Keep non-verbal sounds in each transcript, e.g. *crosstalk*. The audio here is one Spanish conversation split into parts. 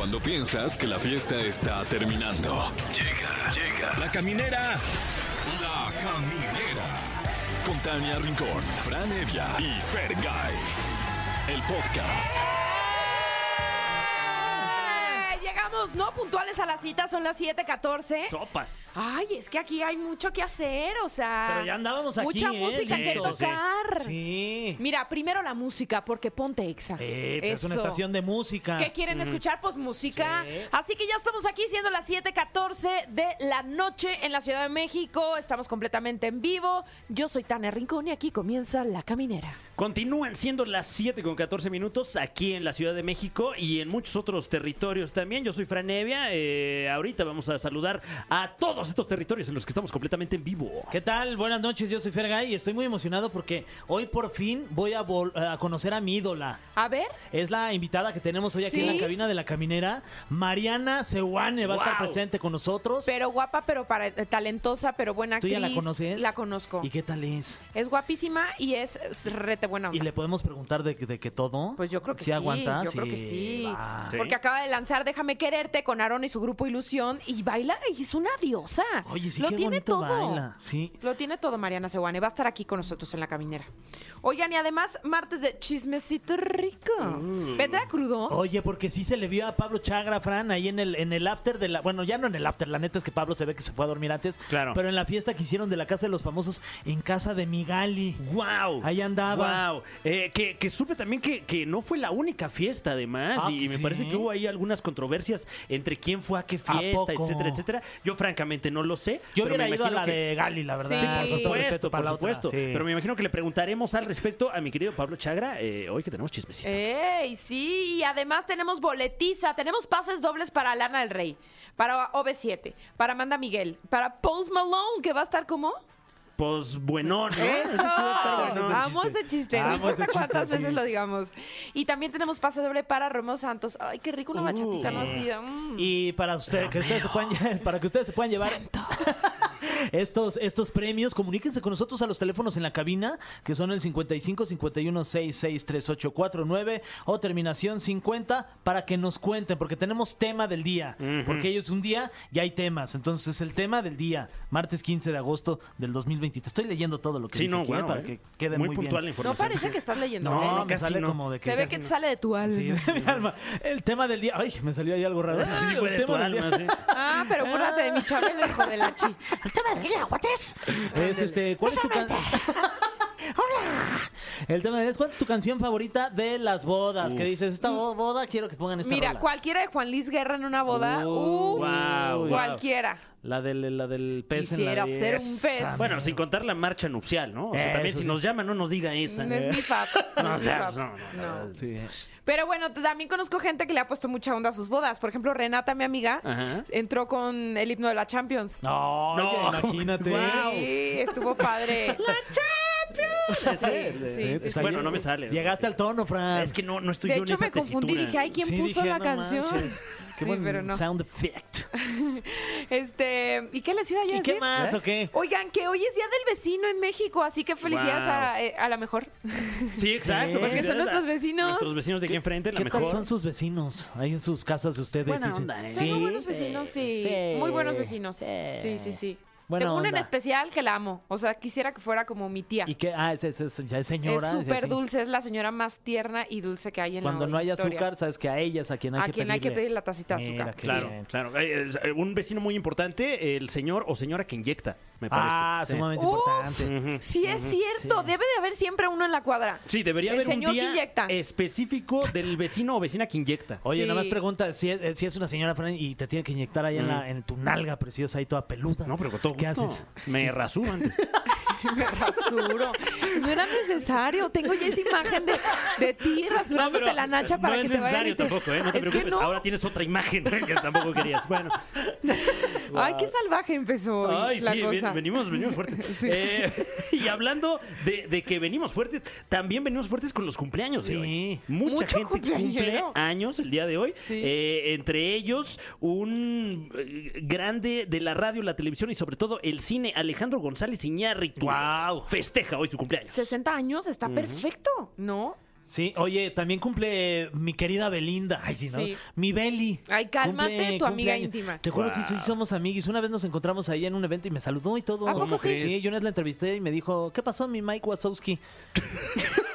Cuando piensas que la fiesta está terminando. Llega, llega. La caminera. La caminera. Con Tania Rincón, Fran Evia y Fergay. El podcast. ¿No? Puntuales a la cita, son las 7:14. Sopas. Ay, es que aquí hay mucho que hacer, o sea. Pero ya andábamos aquí, Mucha ¿eh? música que Listos. tocar. Sí. Mira, primero la música, porque ponte exa. Eh, pues es una estación de música. ¿Qué quieren escuchar? Pues música. Sí. Así que ya estamos aquí siendo las 7:14 de la noche en la Ciudad de México. Estamos completamente en vivo. Yo soy Tania Rincón y aquí comienza La Caminera. Continúan siendo las 7 con 14 minutos aquí en la Ciudad de México y en muchos otros territorios también. Yo soy Fran Evia. eh, ahorita vamos a saludar a todos estos territorios en los que estamos completamente en vivo. ¿Qué tal? Buenas noches, yo soy Fergay y estoy muy emocionado porque hoy por fin voy a, vol- a conocer a mi ídola. A ver. Es la invitada que tenemos hoy aquí en la cabina de la caminera. Mariana Sewane va a estar presente con nosotros. Pero guapa, pero para, eh, talentosa, pero buena ¿Tú actriz. ya la conoces? La conozco. ¿Y qué tal es? Es guapísima y es es rete buena onda. ¿Y le podemos preguntar de, de que todo? Pues yo creo que ¿Sí sí. aguanta? Yo creo que sí. va. Sí. Porque acaba de lanzar Déjame quererte con Aaron y su grupo Ilusión y baila y es una diosa. Oye, sí, Lo qué tiene bonito todo. baila. Sí. Lo tiene todo Mariana Seguane. Va a estar aquí con nosotros en la caminera. Oigan, y además, martes de chismecito rico. Uh. ¿Vendrá crudo? Oye, porque sí se le vio a Pablo Chagra, Fran, ahí en el, en el after de la. Bueno, ya no en el after, la neta es que Pablo se ve que se fue a dormir antes. Claro. Pero en la fiesta que hicieron de la Casa de los Famosos en casa de Migali. ¡Wow! Ahí andaba. ¡Wow! Eh, que, que supe también que, que no fue la única fiesta, además. Ah, y me ¿sí? parece que hubo ahí algunas controversias entre quién fue a qué fiesta, etcétera, etcétera. Yo, francamente, no lo sé. Yo pero me hubiera ido a la que- de Gali, la verdad. Sí, por supuesto, por la otra. supuesto. Sí. Pero me imagino que le preguntaremos al respecto a mi querido Pablo Chagra eh, hoy que tenemos chismecito. ¡Ey! Sí, y además tenemos boletiza, tenemos pases dobles para Lana del Rey, para OV7, para Amanda Miguel, para Post Malone, que va a estar como. Pues bueno, ¿no? ¡Eso! Estar bueno. Amo ese chiste, no importa chiste, cuántas sí. veces lo digamos. Y también tenemos pase doble para Romeo Santos. Ay, qué rico una Uh, bachatita, ¿no? sí. Así, mm. Y para usted, que ustedes se puedan, *laughs* para que ustedes se puedan llevar estos, estos premios, comuníquense con nosotros a los teléfonos en la cabina, que son el 55 51 66 3849 o terminación 50, para que nos cuenten, porque tenemos tema del día. Porque ellos un día ya hay temas. Entonces, es el tema del día, martes 15 de agosto del 2020. Te estoy leyendo todo lo que Sí, dice no, aquí, ¿eh? wow, para eh. que quede muy, muy, puntual la bien. información. No parece que estás leyendo. No, ¿eh? me sale no. como de que Se ve que te sale de tu alma. Sí, de mi alma. El tema del día. Ay, me salió ahí algo raro. Sí, fue el de tu tema del alma, día. sí. Ah, pero acuérdate de mi chabelo, hijo de la chi. El tema del día, ¿cuál es? Es este, ¿cuál es tu canción? *laughs* Hola. El tema es ¿cuál es tu canción favorita de las bodas? Que dices, esta bo- boda quiero que pongan esta Mira, rola. cualquiera de Juan Luis Guerra en una boda. Uh, uf, wow, cualquiera. La del, la del pez en Quisiera la ser un pez. Bueno, sin contar la marcha nupcial, ¿no? O sea, Eso también si sí. nos llama, no nos diga esa. No es mi fab. *laughs* No, No o es mi sea, fab. no, no, No. Sí. Pero bueno, también conozco gente que le ha puesto mucha onda a sus bodas. Por ejemplo, Renata, mi amiga, Ajá. entró con el himno de la Champions. No, No, imagínate. Wow. Sí, estuvo padre. *laughs* ¡La Champions! *laughs* Sí, sí, sí, sí. Bueno, no me sale. Llegaste al tono, Fran. Es que no, no estoy De yo en hecho, esa me confundí y tesitura. dije, ay, ¿quién Sí, puso dije, la no canción? manches. *laughs* Qué Sí, buen pero no. Sound effect. *laughs* Este, ¿y qué les iba a ¿Y decir? qué más ¿Eh? o qué? Oigan, que hoy es Día del Vecino en México, así que felicidades Wow. a, eh, a la mejor. Sí, exacto. Porque son nuestros vecinos. Nuestros vecinos de aquí enfrente, la ¿Qué mejor. tal son sus vecinos ahí en sus casas de ustedes? Buena onda, ¿eh? Sí. buenos vecinos, sí. Muy buenos vecinos. Sí, sí, sí. Buena Tengo una en especial que la amo. O sea, quisiera que fuera como mi tía. ¿Y qué? Ah, es, es- es- ya es señora. es súper así. dulce, es la señora más tierna y dulce que hay en Cuando la no hay historia. azúcar, sabes que a ellas a quien hay A que quien hay que pedir la tacita de Mira, azúcar. qué Claro, bien. claro. Eh, Un vecino muy importante, el señor o señora que inyecta, me parece. Ah, Sí. sumamente Uf. importante. Ujú. Sí, es cierto. sí. Debe de haber siempre uno en la cuadra. Sí, debería El haber un señor que día inyecta. específico del vecino o vecina que inyecta. Oye, Sí. nada más pregunta si es, eh, si es una señora Fran, y te tiene que inyectar ahí en, la, en tu nalga preciosa ahí toda peluda. No, pero con todo ¿Qué gusto. haces? Me rasuro antes. *laughs* *laughs* Me rasuro. No era necesario. Tengo ya esa imagen de, de ti rasurándote pero la nacha para no que te vayan y necesario te... tampoco, ¿eh? No te Es preocupes. no. Ahora tienes otra imagen que tampoco querías. Bueno. *laughs* Ay, qué salvaje empezó hoy Ay, la sí, cosa. ven- venimos, venimos fuertes. *laughs* Eh, y hablando de, de que venimos fuertes, también venimos fuertes con los cumpleaños. de Sí. hoy. Mucha Mucho gente cumple años el día de hoy. Sí. Eh, entre ellos, un eh, grande de la radio, la televisión y sobre todo el cine, Alejandro González Iñárritu. Guau. Festeja hoy su cumpleaños. 60 años está perfecto, ¿no? Sí, oye, también cumple mi querida Belinda. Ay, sí, ¿no? Sí. Mi Beli. Ay, cálmate, tu amiga íntima. Te juro, sí, sí, somos amigos. Una vez nos encontramos ahí en un evento y me saludó y todo. ¿A poco ¿Cómo sí? crees? Sí, yo una vez la entrevisté y me dijo, ¿qué pasó, mi Mike Wazowski? *laughs*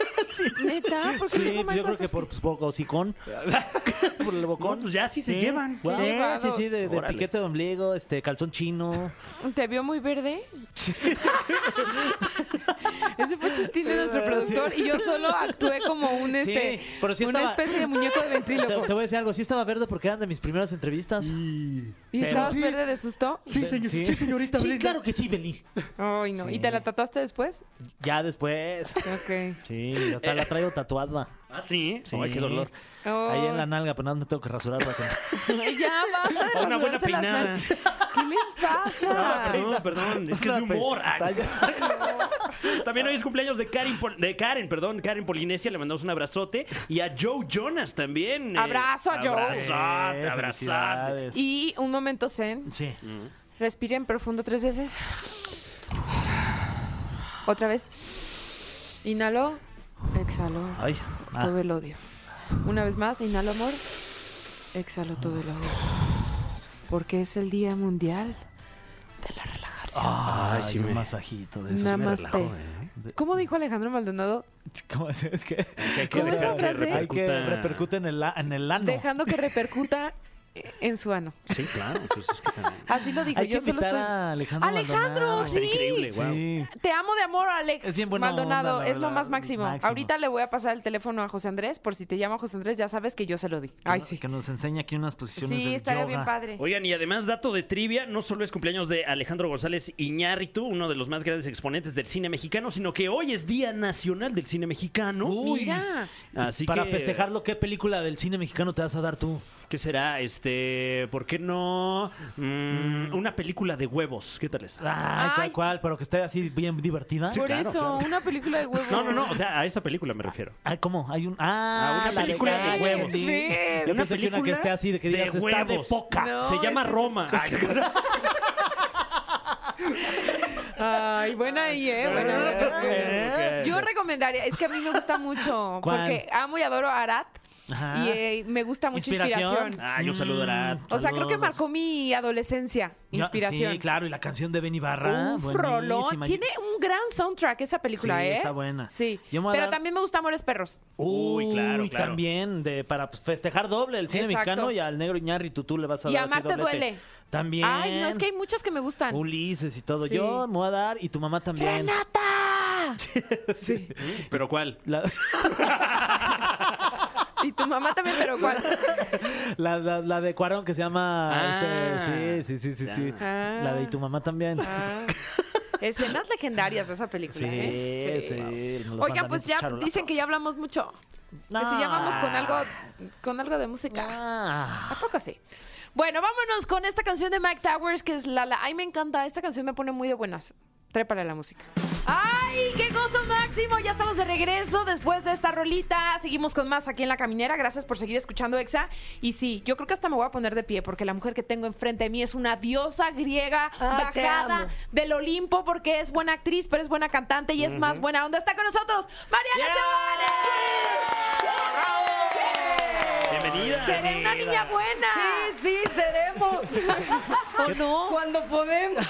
Neta, ¿por qué Sí, te pues yo creo que por, pues, por hocicón. *laughs* por el bocón. No, pues ya sí se llevan. Qué Sí, sí, de, piquete de ombligo, este, calzón chino. ¿Te vio muy verde? *laughs* Ese fue chistín de nuestro productor y yo solo actué como un este, pero sí una estaba- especie de muñeco de Te, ventríloco. te voy a decir algo, sí estaba verde porque eran de mis primeras entrevistas. ¿Y pero estabas sí. verde de susto? Sí, señor- sí, señorita Sí, Belinda. claro que sí, Beli. Ay, no. ¿Y Sí. te la tatuaste después? Ya después. Ok. Sí, hasta la traigo tatuada. Ah, sí. Sí. Ay, qué dolor. Ahí en la nalga, pero nada, me tengo que rasurar para que... *laughs* Ay, ya, basta de Una buena las peinada. ¿Qué les pasa? Perdón, perdón, es que es de humor. *laughs* Ah, También hoy es cumpleaños de Karen, de Karen, perdón, Karen Polinesia, le mandamos un abrazote. Y a Joe Jonas también. eh, Abrazo a Joe. Abrazate, abrazate. Y un momento zen. Sí. Respiren profundo tres veces. Otra vez. Inhalo. Exhalo. Ay. ah. Todo el odio. Una vez más, inhalo amor. Exhalo todo el odio. Porque es el Día Mundial de la Relajación. Ay, sí un me- masajito de esos. Namaste. relajo, ¿eh? ¿Cómo dijo Alejandro Maldonado? *laughs* ¿Cómo es? Es que Que hay que ¿Cómo es dejar que hay repercute en el, en el ano. Dejando que repercuta en su ano. Sí, claro. Pues es que también. *laughs* Así lo dijo. Hay que Yo solo estoy. a Alejandro Alejandro, Maldonado. sí. increíble. Sí. Te amo de amor, Alex. Es bien buena Maldonado, onda, es lo más máximo. máximo. Ahorita le voy a pasar el teléfono a José Andrés, por si te llama José Andrés, ya sabes que yo se lo di. Ay, sí. Que nos enseña aquí unas posiciones Sí, estaría yoga. bien padre. Oigan, y además, dato de trivia, no solo es cumpleaños de Alejandro González Iñárritu, uno de los más grandes exponentes del cine mexicano, sino que hoy es Día Nacional del Cine Mexicano. Uy. Mira. Así Para que, festejarlo, ¿qué película del cine mexicano te vas a dar tú? ¿Qué será? Este, ¿por qué no? Mm, una película de huevos. ¿Qué tal es? Ay, Ay, ¿cuál, cuál? Pero que esté así bien divertida. por claro, eso, claro. una película de huevos. No, no, no, o sea, a esa película me refiero. Ay, ¿cómo? Hay un... Ah, Ah, una la película de huevos. Sí. Yo Una pensé que una que película esté así, de que de digas, está de huevos. poca. No, Se llama ese es- Roma. Ay, buena ahí, ¿eh? Buena. Eh, Yo recomendaría, es que a mí me gusta mucho, ¿Cuál? porque amo y adoro a Arat Ajá. y eh, me gusta mucho inspiración. Ah, yo saludo a Arad. O sea, creo que marcó mi adolescencia, Yo- inspiración. Sí, claro, y la canción de Benny Barra. Buenísima. rolón. Tiene un gran soundtrack esa película, Sí, ¿eh? está buena. Sí. Yo me voy a Pero dar- también me gusta Amores Perros. Uy, claro, claro. también, de, para pues, festejar doble el cine Exacto. mexicano y al negro Iñárritu tú le vas a Y dar así doblete. duele. También. Ay, no, es que hay muchas que me gustan. Ulises y todo. Sí. Yo me voy a dar y tu mamá también. ¡Renata! *laughs* sí. ¿Pero cuál? La, *laughs* Y tu mamá también, pero ¿cuál? *laughs* la, la- la de Cuarón que se llama... Ah. este, sí, sí, sí, sí, sí. Ah. La de y tu mamá también. Ah, escenas legendarias de esa película, Sí, ¿eh? sí. los Oigan, pues ya dicen que ya hablamos mucho. Que si ya vamos con algo, con algo de música. Ah. ¿A poco sí? Bueno, vámonos con esta canción de Mike Towers, que es Lala. Ay, me encanta. Esta canción me pone muy de buenas. Trépale la música. ¡Ay, qué gozo máximo! Ya estamos de regreso después de esta rolita. Seguimos con más aquí en La Caminera. Gracias por seguir escuchando Exa. Y sí, yo creo que hasta me voy a poner de pie porque la mujer que tengo enfrente de mí es una diosa griega Ah, bajada del Olimpo porque es buena actriz, pero es buena cantante y es más buena onda. Está con nosotros Mariana Sebane. Bienvenida. Seré una niña buena. Sí, sí, seremos. *laughs* ¿O no? Cuando podemos.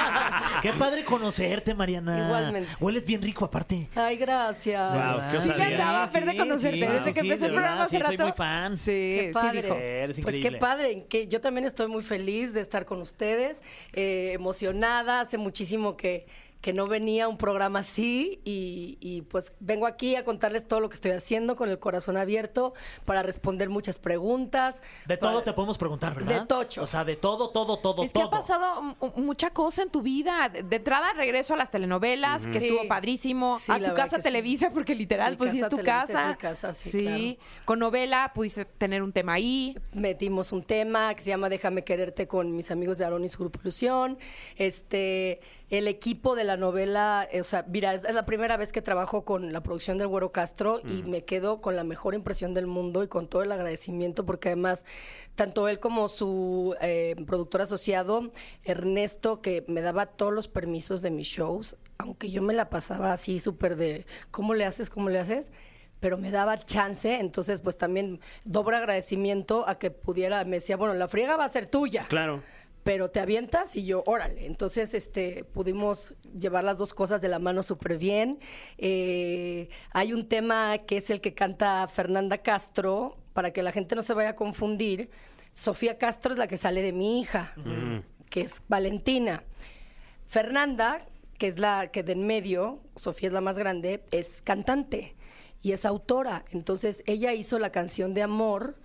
*laughs* Qué padre conocerte, Mariana. Igualmente. Hueles bien rico aparte. Ay, gracias. Wow, qué Sí, ya andaba Fer de conocerte sí, desde que sí, empecé el programa hace sí, soy rato. muy fan. Sí, Qué sí padre. dijo. Eres Pues qué padre, que yo también estoy muy feliz de estar con ustedes, eh, emocionada, hace muchísimo que, que no venía un programa así y, y, pues vengo aquí a contarles todo lo que estoy haciendo con el corazón abierto para responder muchas preguntas. De todo Para- te podemos preguntar, ¿verdad? De tocho. O sea, de todo, todo, todo, Es que todo. ha pasado mucha cosa en tu vida. De entrada, regreso a las telenovelas, que Sí. estuvo padrísimo. Sí, a tu casa sí. Televisa, porque literal, Mi pues sí es tu Televisa casa. es mi casa, sí, Con novela pudiste tener un tema ahí. metimos un tema que se llama Déjame quererte con mis amigos de Aaron y su Grupo Ilusión. Este, el equipo de la novela, eh, o sea, mira, es la primera vez que trabajo con la producción del Güero Castro y me quedo con la mejor impresión del mundo y con todo el agradecimiento porque además tanto él como su eh, productor asociado, Ernesto, que me daba todos los permisos de mis shows, aunque yo me la pasaba así súper de, ¿cómo le haces? ¿Cómo le haces? pero me daba chance, entonces pues también doble agradecimiento a que pudiera, me decía, bueno, la friega va a ser tuya. Claro. Pero te avientas y yo, órale. Entonces, este, pudimos llevar las dos cosas de la mano súper bien. Eh, hay un tema que es el que canta Fernanda Castro, para que la gente no se vaya a confundir. Sofía Castro es la que sale de mi hija, que es Valentina. Fernanda, que es la que de en medio, Sofía es la más grande, es cantante y es autora. Entonces ella hizo la canción de amor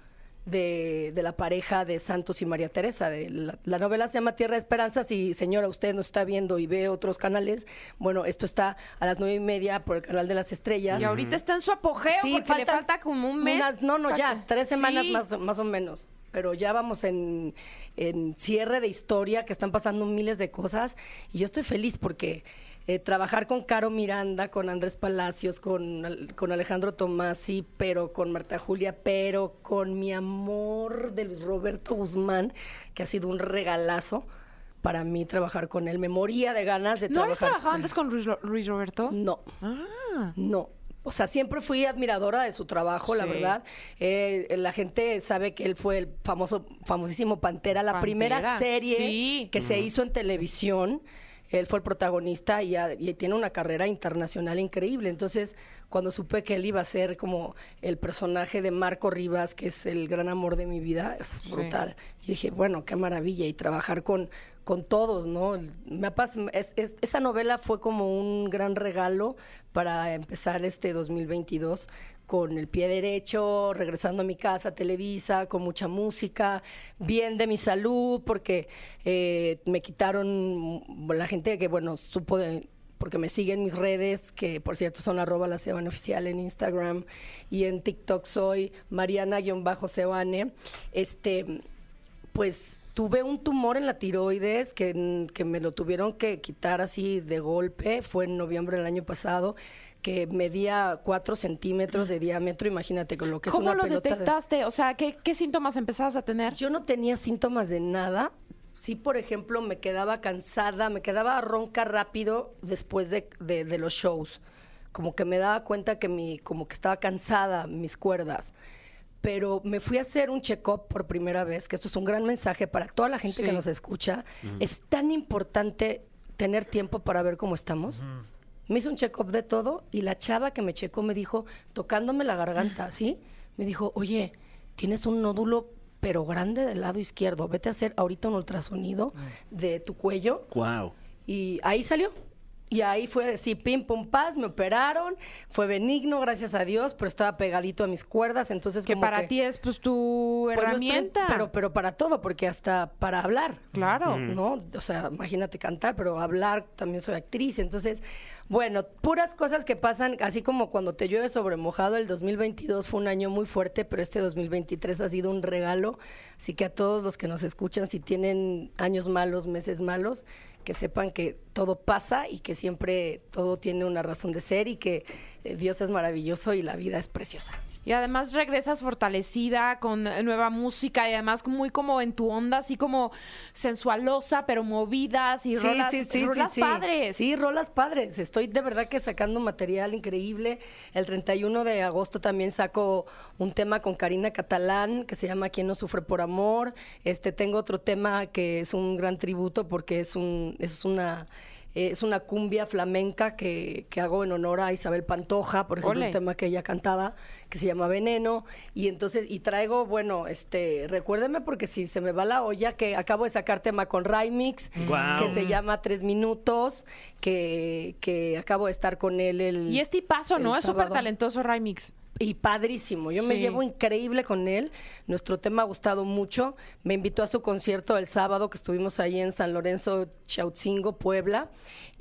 de, de la pareja de Santos y María Teresa. De la, la novela se llama Tierra de Esperanzas y señora, usted nos está viendo y ve otros canales. Bueno, esto está a las nueve y media por el canal de las estrellas. Y ahorita está en su apogeo porque le falta como un mes. unas- no, no, ya, tres semanas Sí. más, más o menos. Pero ya vamos en, en cierre de historia, que están pasando miles de cosas. Y yo estoy feliz porque eh, trabajar con Caro Miranda, con Andrés Palacios, con, con Alejandro Tomasi, pero con Marta Julia, pero con mi amor de Luis Roberto Guzmán, que ha sido un regalazo para mí trabajar con él. Me moría de ganas de ¿No habías trabajar. trabajado antes con Luis, Luis Roberto? No. Ah. No. O sea, siempre fui admiradora de su trabajo, la verdad. Eh, la gente sabe que él fue el famoso, famosísimo Pantera, la Pantera. primera serie Sí. que se hizo en televisión. Él fue el protagonista y, tiene una carrera internacional increíble. Entonces, cuando supe que él iba a ser como el personaje de Marco Rivas, que es el gran amor de mi vida, es Sí. brutal. Y dije, bueno, qué maravilla. Y trabajar con, con todos, ¿no? Me es- esa novela fue como un gran regalo para empezar este 2022 con el pie derecho, regresando a mi casa, Televisa, con mucha música, bien de mi salud, porque eh, me quitaron la gente que, bueno, supo de, porque me siguen mis redes, que por cierto son arroba la Sebane oficial en Instagram y en TikTok soy Mariana-Sebane. Este, pues tuve un tumor en la tiroides que, que me lo tuvieron que quitar así de golpe, fue en noviembre del año pasado que medía cuatro centímetros de diámetro, imagínate con lo que es ¿Cómo una lo pelota de- detectaste? O sea, ¿qué, ¿qué síntomas empezabas a tener? yo no tenía síntomas de nada. Sí, por ejemplo, me quedaba cansada, me quedaba ronca rápido después de, de- de los shows. Como que me daba cuenta que mi, como que estaba cansada mis cuerdas. Pero me fui a hacer un check-up por primera vez, que esto es un gran mensaje para toda la gente Sí. que nos escucha. Es tan importante tener tiempo para ver cómo estamos. Me hice un check-up de todo y la chava que me checó me dijo, tocándome la garganta, ¿sí? Me dijo, oye, tienes un nódulo pero grande del lado izquierdo. Vete a hacer ahorita un ultrasonido de tu cuello. Wow. Y ahí salió. Y ahí fue así, pim, pum, paz, me operaron. Fue benigno, gracias a Dios, pero estaba pegadito a mis cuerdas. Entonces, Que como para que, ti es pues tu pues, herramienta. pero, pero para todo, porque hasta para hablar. Claro. ¿no? O sea, imagínate cantar, pero hablar, también soy actriz. Entonces, bueno, puras cosas que pasan, así como cuando te llueve sobre mojado, el 2022 fue un año muy fuerte, pero este 2023 ha sido un regalo. Así que a todos los que nos escuchan, si tienen años malos, meses malos, que sepan que todo pasa y que siempre todo tiene una razón de ser y que eh, Dios es maravilloso y la vida es preciosa. Y además regresas fortalecida con nueva música y además muy como en tu onda, así como sensualosa, pero movidas y rolas, rolas sí. padres. Sí, rolas padres. Estoy de verdad que sacando material increíble. El 31 de agosto también saco un tema con Karina Catalán que se llama ¿Quién no sufre por amor? Este tengo otro tema que es un gran tributo porque es un es una es una cumbia flamenca que, que hago en honor a Isabel Pantoja, por ejemplo, Ole. un tema que ella cantaba que se llama Veneno y entonces y traigo, bueno, este, recuérdeme porque si se me va la olla que acabo de sacar tema con Rymix que se llama Tres Minutos, que, que acabo de estar con él el Y es tipazo, ¿no? Es súper talentoso Remix. Y padrísimo. Yo me llevo increíble con él. Nuestro tema ha gustado mucho. Me invitó a su concierto el sábado que estuvimos ahí en San Lorenzo, Chautzingo, Puebla.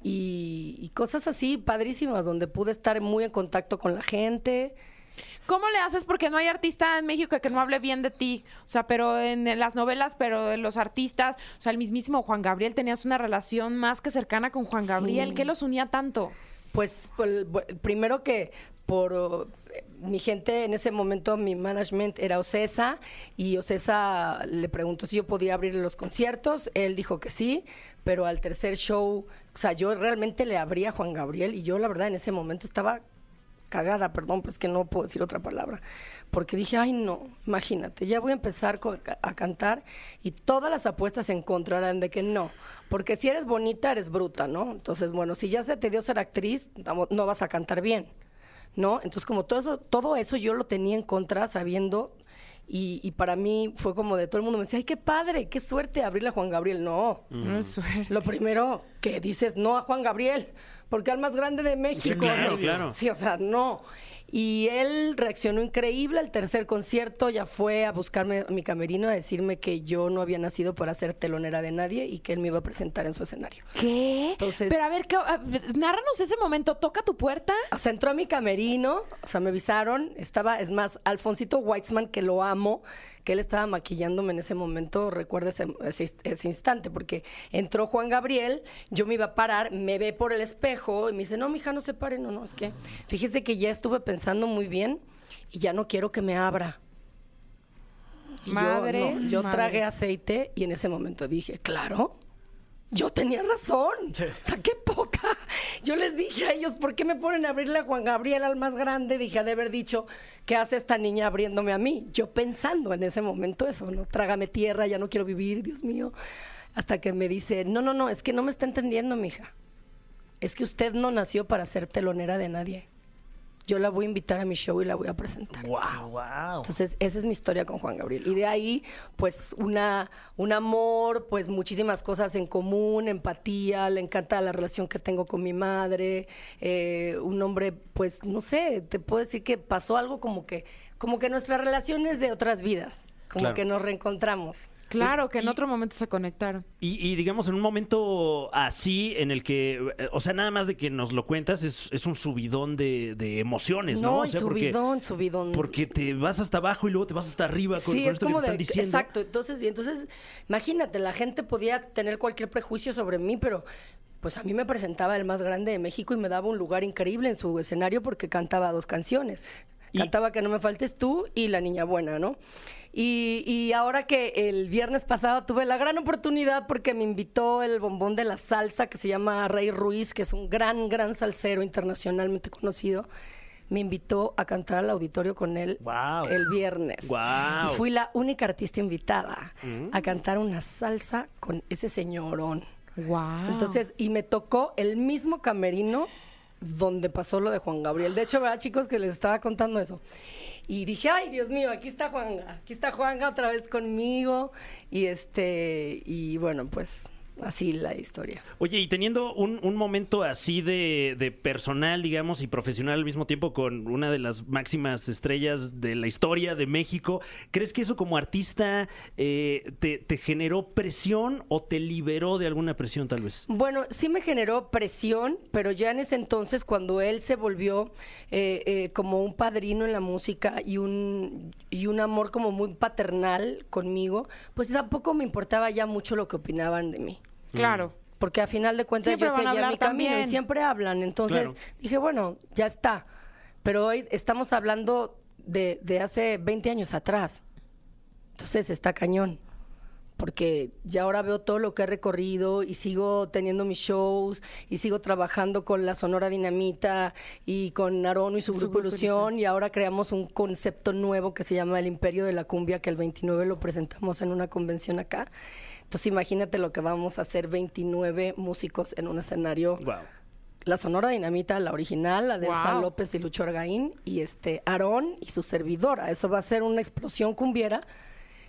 Y, y cosas así padrísimas, donde pude estar muy en contacto con la gente. ¿Cómo le haces? Porque no hay artista en México que no hable bien de ti. O sea, pero en las novelas, pero de los artistas, o sea, el mismísimo Juan Gabriel, tenías una relación más que cercana con Juan Gabriel. Sí. ¿Qué los unía tanto? Pues, primero que por mi gente en ese momento, mi management era Ocesa y Ocesa le preguntó si yo podía abrir los conciertos. Él dijo que sí, pero al tercer show, o sea, yo realmente le abrí a Juan Gabriel y yo la verdad en ese momento estaba cagada, perdón, pues que no puedo decir otra palabra. Porque dije, ay no, imagínate, ya voy a empezar a cantar y todas las apuestas se encontrarán de que no. Porque si eres bonita, eres bruta, ¿no? Entonces, bueno, si ya se te dio ser actriz, no no vas a cantar bien, ¿no? Entonces, como todo eso, todo eso yo lo tenía en contra sabiendo y, y para mí fue como de todo el mundo me decía, ay, qué padre, qué suerte abrirle a Juan Gabriel. No, No es suerte. lo primero que dices, no a Juan Gabriel, porque al más grande de México. claro, ¿no? claro. Sí, o sea, no. Y él reaccionó increíble. El tercer concierto ya fue a buscarme a mi camerino a decirme que yo no había nacido para ser telonera de nadie y que él me iba a presentar en su escenario. ¿Qué? Entonces- Pero a ver, ¿qué- a ver, narranos ese momento. ¿Toca tu puerta? O sea, entró a mi camerino, o sea, me avisaron, estaba, es más, Alfonsito Weitzman, que lo amo, que él estaba maquillándome en ese momento, recuerdo ese, ese- ese instante, porque entró Juan Gabriel, yo me iba a parar, me ve por el espejo y me dice, no, mija, no se pare, no, no, es que fíjese que ya estuve pensando muy bien y ya no quiero que me abra. Y yo, no, yo tragué aceite y en ese momento dije, claro, yo tenía razón. Sí. O sea, qué poca. Yo les dije a ellos, ¿por qué me ponen a abrirle a Juan Gabriel al más grande? Dije, de haber dicho, ¿qué hace esta niña abriéndome a mí? Yo pensando en ese momento eso, ¿no? Trágame tierra, ya no quiero vivir, Dios mío. Hasta que me dice, no, no, no, es que no me está entendiendo, mija. Es que usted no nació para ser telonera de nadie. Yo la voy a invitar a mi show y la voy a presentar. Wow, wow. Entonces, esa es mi historia con Juan Gabriel. Y de ahí, pues, una, un amor, pues, muchísimas cosas en común, empatía, le encanta la relación que tengo con mi madre, eh, un hombre, pues, no sé, te puedo decir que pasó algo como que, como que nuestras relaciones de otras vidas, como Claro. que nos reencontramos. Claro, que en Y- otro momento se conectaron. Y, y digamos, en un momento así, en el que, eh, o sea, nada más de que nos lo cuentas, es, es un subidón de, de emociones, ¿no? No, O sea, porque- subidón, subidón. Porque te vas hasta abajo y luego te vas hasta arriba con, Sí, con es esto como que te de, están diciendo. exacto. Entonces, y entonces, imagínate, la gente podía tener cualquier prejuicio sobre mí, pero pues a mí me presentaba el más grande de México y me daba un lugar increíble en su escenario porque cantaba dos canciones. Y- Cantaba Que no me faltes tú y La Niña Buena, ¿no? Y, y ahora que el viernes pasado tuve la gran oportunidad porque me invitó el bombón de la salsa que se llama Rey Ruiz, que es un gran, gran salsero internacionalmente conocido. Me invitó a cantar al auditorio con él el viernes. Y fui la única artista invitada a cantar una salsa con ese señorón. Wow. Entonces, y me tocó el mismo camerino donde pasó lo de Juan Gabriel. De hecho, ¿verdad, chicos? Que les estaba contando eso. Y dije, ay, Dios mío, aquí está Juanga, aquí está Juanga otra vez conmigo. Y este, y bueno, pues así la historia. Oye, y teniendo un, un momento así de, de personal, digamos, y profesional al mismo tiempo con una de las máximas estrellas de la historia de México, ¿crees que eso como artista eh, te, te generó presión o te liberó de alguna presión tal vez? Bueno, sí me generó presión, pero ya en ese entonces, cuando él se volvió eh, eh, como un padrino en la música y un, y un amor como muy paternal conmigo, pues tampoco me importaba ya mucho lo que opinaban de mí. Claro. Porque a final de cuentas Siempre yo van a seguía hablar mi camino también. y siempre hablan. Entonces Claro. dije, bueno, ya está. Pero hoy estamos hablando de, de hace 20 años atrás. Entonces está cañón. Porque ya ahora veo todo lo que he recorrido y sigo teniendo mis shows y sigo trabajando con la Sonora Dinamita y con Aarón y su, Su grupo Grupo Ilusión y ahora creamos un concepto nuevo que se llama el Imperio de la Cumbia que el 29 lo presentamos en una convención acá. Entonces imagínate lo que vamos a hacer 29 músicos en un escenario Wow. la Sonora Dinamita, la original, la de Elsa Wow. López y Lucho Argaín, y este Aarón y su servidora. Eso va a ser una explosión cumbiera.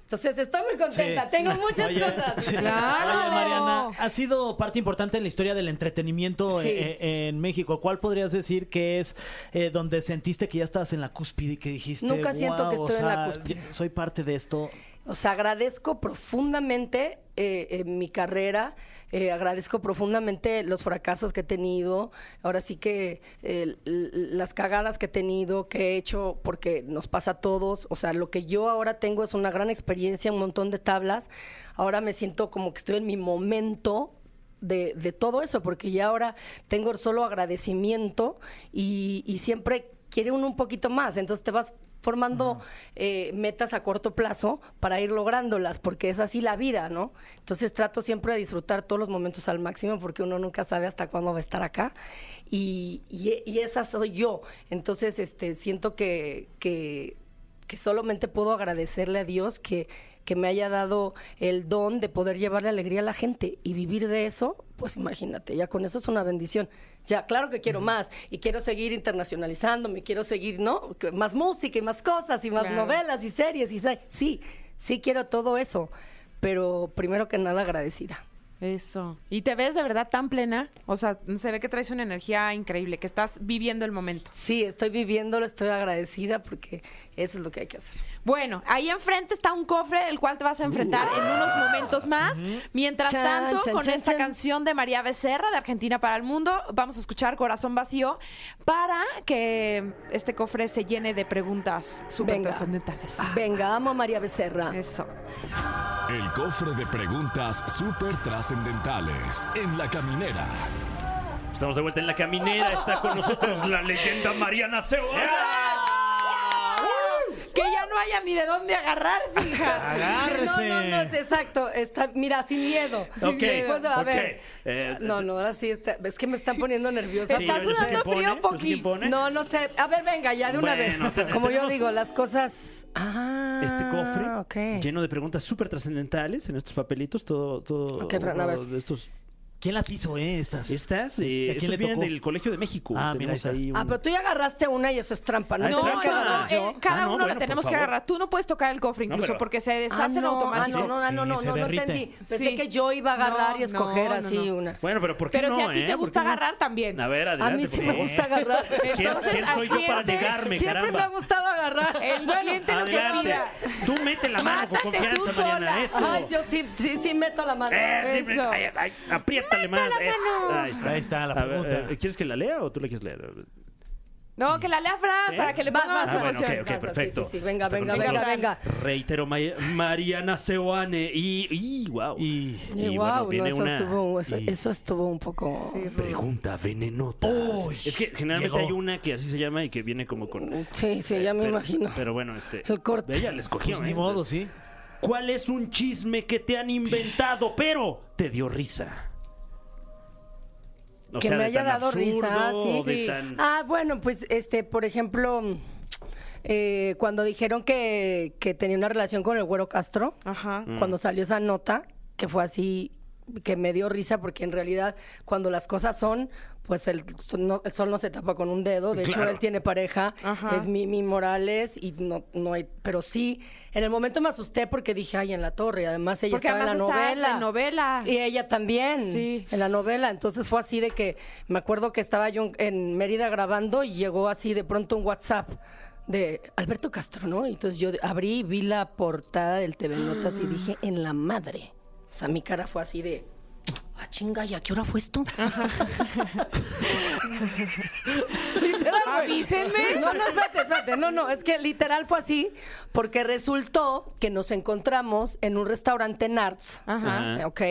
Entonces estoy muy contenta, Sí. tengo *laughs* muchas Oye, cosas. sí. Claro. Oye, Mariana, ha sido parte importante en la historia del entretenimiento Sí. eh, eh, en México. ¿Cuál podrías decir que es eh, donde sentiste que ya estabas en la cúspide y que dijiste, Nunca siento que "Guau, o estoy en la cúspide"? soy parte de esto? O sea, agradezco profundamente eh, mi carrera, eh, agradezco profundamente los fracasos que he tenido, ahora sí que eh, las cagadas que he tenido, que he hecho, porque nos pasa a todos, o sea, lo que yo ahora tengo es una gran experiencia, un montón de tablas, ahora me siento como que estoy en mi momento de, de todo eso, porque ya ahora tengo solo agradecimiento y, y siempre quiere uno un poquito más, entonces te vas formando eh, metas a corto plazo para ir lográndolas, porque es así la vida, ¿no? Entonces trato siempre de disfrutar todos los momentos al máximo, porque uno nunca sabe hasta cuándo va a estar acá. Y, y- y esa soy yo. Entonces, este, siento que, que, que solamente puedo agradecerle a Dios que, que me haya dado el don de poder llevarle alegría a la gente y vivir de eso, pues imagínate, ya con eso es una bendición. Ya, claro que quiero más y quiero seguir internacionalizándome, quiero seguir, ¿no? Más música y más cosas y más Claro. novelas y series y sí, sí quiero todo eso, pero primero que nada agradecida. Eso. ¿Y te ves de verdad tan plena? O sea, se ve que traes una energía increíble, que estás viviendo el momento. Sí, estoy viviéndolo, estoy agradecida porque eso es lo que hay que hacer. Bueno, ahí enfrente está un cofre el cual te vas a enfrentar en unos momentos más. Mientras Chan, tanto, chan, con chan, esta chan. canción de María Becerra de Argentina para el Mundo, vamos a escuchar Corazón Vacío para que este cofre se llene de preguntas súper Venga. trascendentales. Venga, amo a María Becerra. Eso. El cofre de preguntas súper trascendentales en la caminera. Estamos de vuelta en la caminera. Está con nosotros la leyenda Mariana Seoane. Que ya no haya ni de dónde agarrarse, *laughs* hija. Agárrese. No, no, no, exacto. Está, mira, sin miedo. Sin miedo. A ver. Eh, no, no, ahora sí está. Es que me están poniendo nerviosa. Sí, Está ¿no sé sudando frío, ¿No sé Poqui. No, no sé. A ver, venga, ya de una Bueno, vez. *laughs* Como yo digo, las cosas. Ah. Este cofre lleno de preguntas súper trascendentales en estos papelitos, todo, todo Ok, Fran, a ver. estos ¿Quién las hizo, eh? Estas. estas, ¿Y eh, a quién estos le vienen tocó? del Colegio de México. Ah, mira, Tenemos ahí ahí está. un- Ah, pero tú ya agarraste una y eso es trampa. No Ah, trampa. No, yo. eh, cada Ah, no, uno bueno, la tenemos que favor. agarrar. Tú no puedes tocar el cofre No, incluso pero- porque se Ah, deshace en no, automático. Ah, no, no, ah, no, no, Sí, no, se no derrite. entendí. Pensé Sí. que yo iba a agarrar y No, escoger no, no, así no. una. Bueno, pero ¿por qué Pero no, si a ti eh? te ¿Por gusta qué no? agarrar también. A ver, A adelante. mí sí me gusta agarrar. *laughs* ¿Quién, Entonces, quién al soy yo para cliente negarme, Siempre me ha gustado agarrar. *laughs* El cliente lo que Adelante. pida. Tú mete la mano con Mátate tú confianza, Mariana. sola. Eso. Ay, yo sí, sí, sí meto la mano. Eh, sí, Eso. ay, ay, apriétale más. la es- mano. Ahí está. Ahí está la A ver, pregunta. eh, ¿Quieres que la lea o tú la quieres leer? No, que la lea Fran ¿Sí? para que le Vas, ponga vas, más Ah, bueno, ok, emoción. ok, Vas, vas, perfecto. sí, sí, sí, venga, Está con venga, venga, nosotros. venga. Reitero, Ma- Mariana Seoane. Y, y wow. Y. Y Y bueno, wow, no, eso, estuvo, eso, y- eso estuvo un poco... Pregunta venenota. Uy, es que generalmente llegó. hay una que así se llama y que viene como con. Sí, sí, ya me pero- imagino. Pero bueno, este. El corte. Ella le escogió. Pues ni ¿eh? modo, sí. ¿Cuál es un chisme que te han inventado, pero te dio risa? O que sea, me de haya tan dado risa, o sí. de tan- Ah, bueno, pues, este, por ejemplo, eh, cuando dijeron que, que tenía una relación con el Güero Castro, Ajá. Mm. cuando salió esa nota, que fue así, que me dio risa, porque en realidad, cuando las cosas son, pues el, no- el sol no se tapa con un dedo. De hecho, él tiene pareja, Ajá. es Mimi Morales, y no, no hay, pero sí, en el momento me asusté porque dije, ay, en la torre, y además ella Porque estaba además en la novela. en novela. Y ella también, Sí. en la novela. Entonces fue así de que me acuerdo que estaba yo en Mérida grabando y llegó así de pronto un WhatsApp de Alberto Castro, ¿no? Entonces yo abrí, vi la portada del TV Notas y dije, *gasps* en la madre. O sea, mi cara fue así de, ah, chinga, ¿y a qué hora fue esto? *laughs* Literal. Avísenme. No, no, espérate, espérate. No, no, es que literal fue así porque resultó que nos encontramos en un restaurante Narts. Ajá. Ajá. Ok.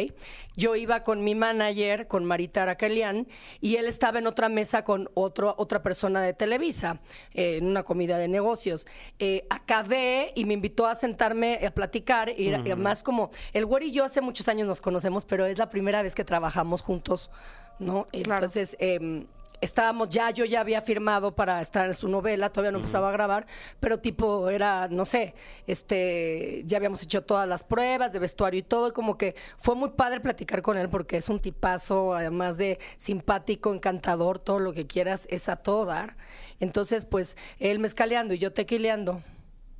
Yo iba con mi manager, con Marita Aracelian, y él estaba en otra mesa con otro, otra persona de Televisa, eh, en una comida de negocios. Eh, acabé y me invitó a sentarme a platicar, y y además como, el güero y yo hace muchos años nos conocemos, pero es la primera vez que trabajamos juntos, ¿no? Claro. Entonces, em, estábamos ya, yo ya había firmado para estar en su novela, todavía no empezaba a grabar, pero tipo era, no sé, este, ya habíamos hecho todas las pruebas de vestuario y todo, y como que fue muy padre platicar con él porque es un tipazo, además de simpático, encantador, todo lo que quieras, es a todo dar. Entonces, pues, él mezcaleando y yo tequileando.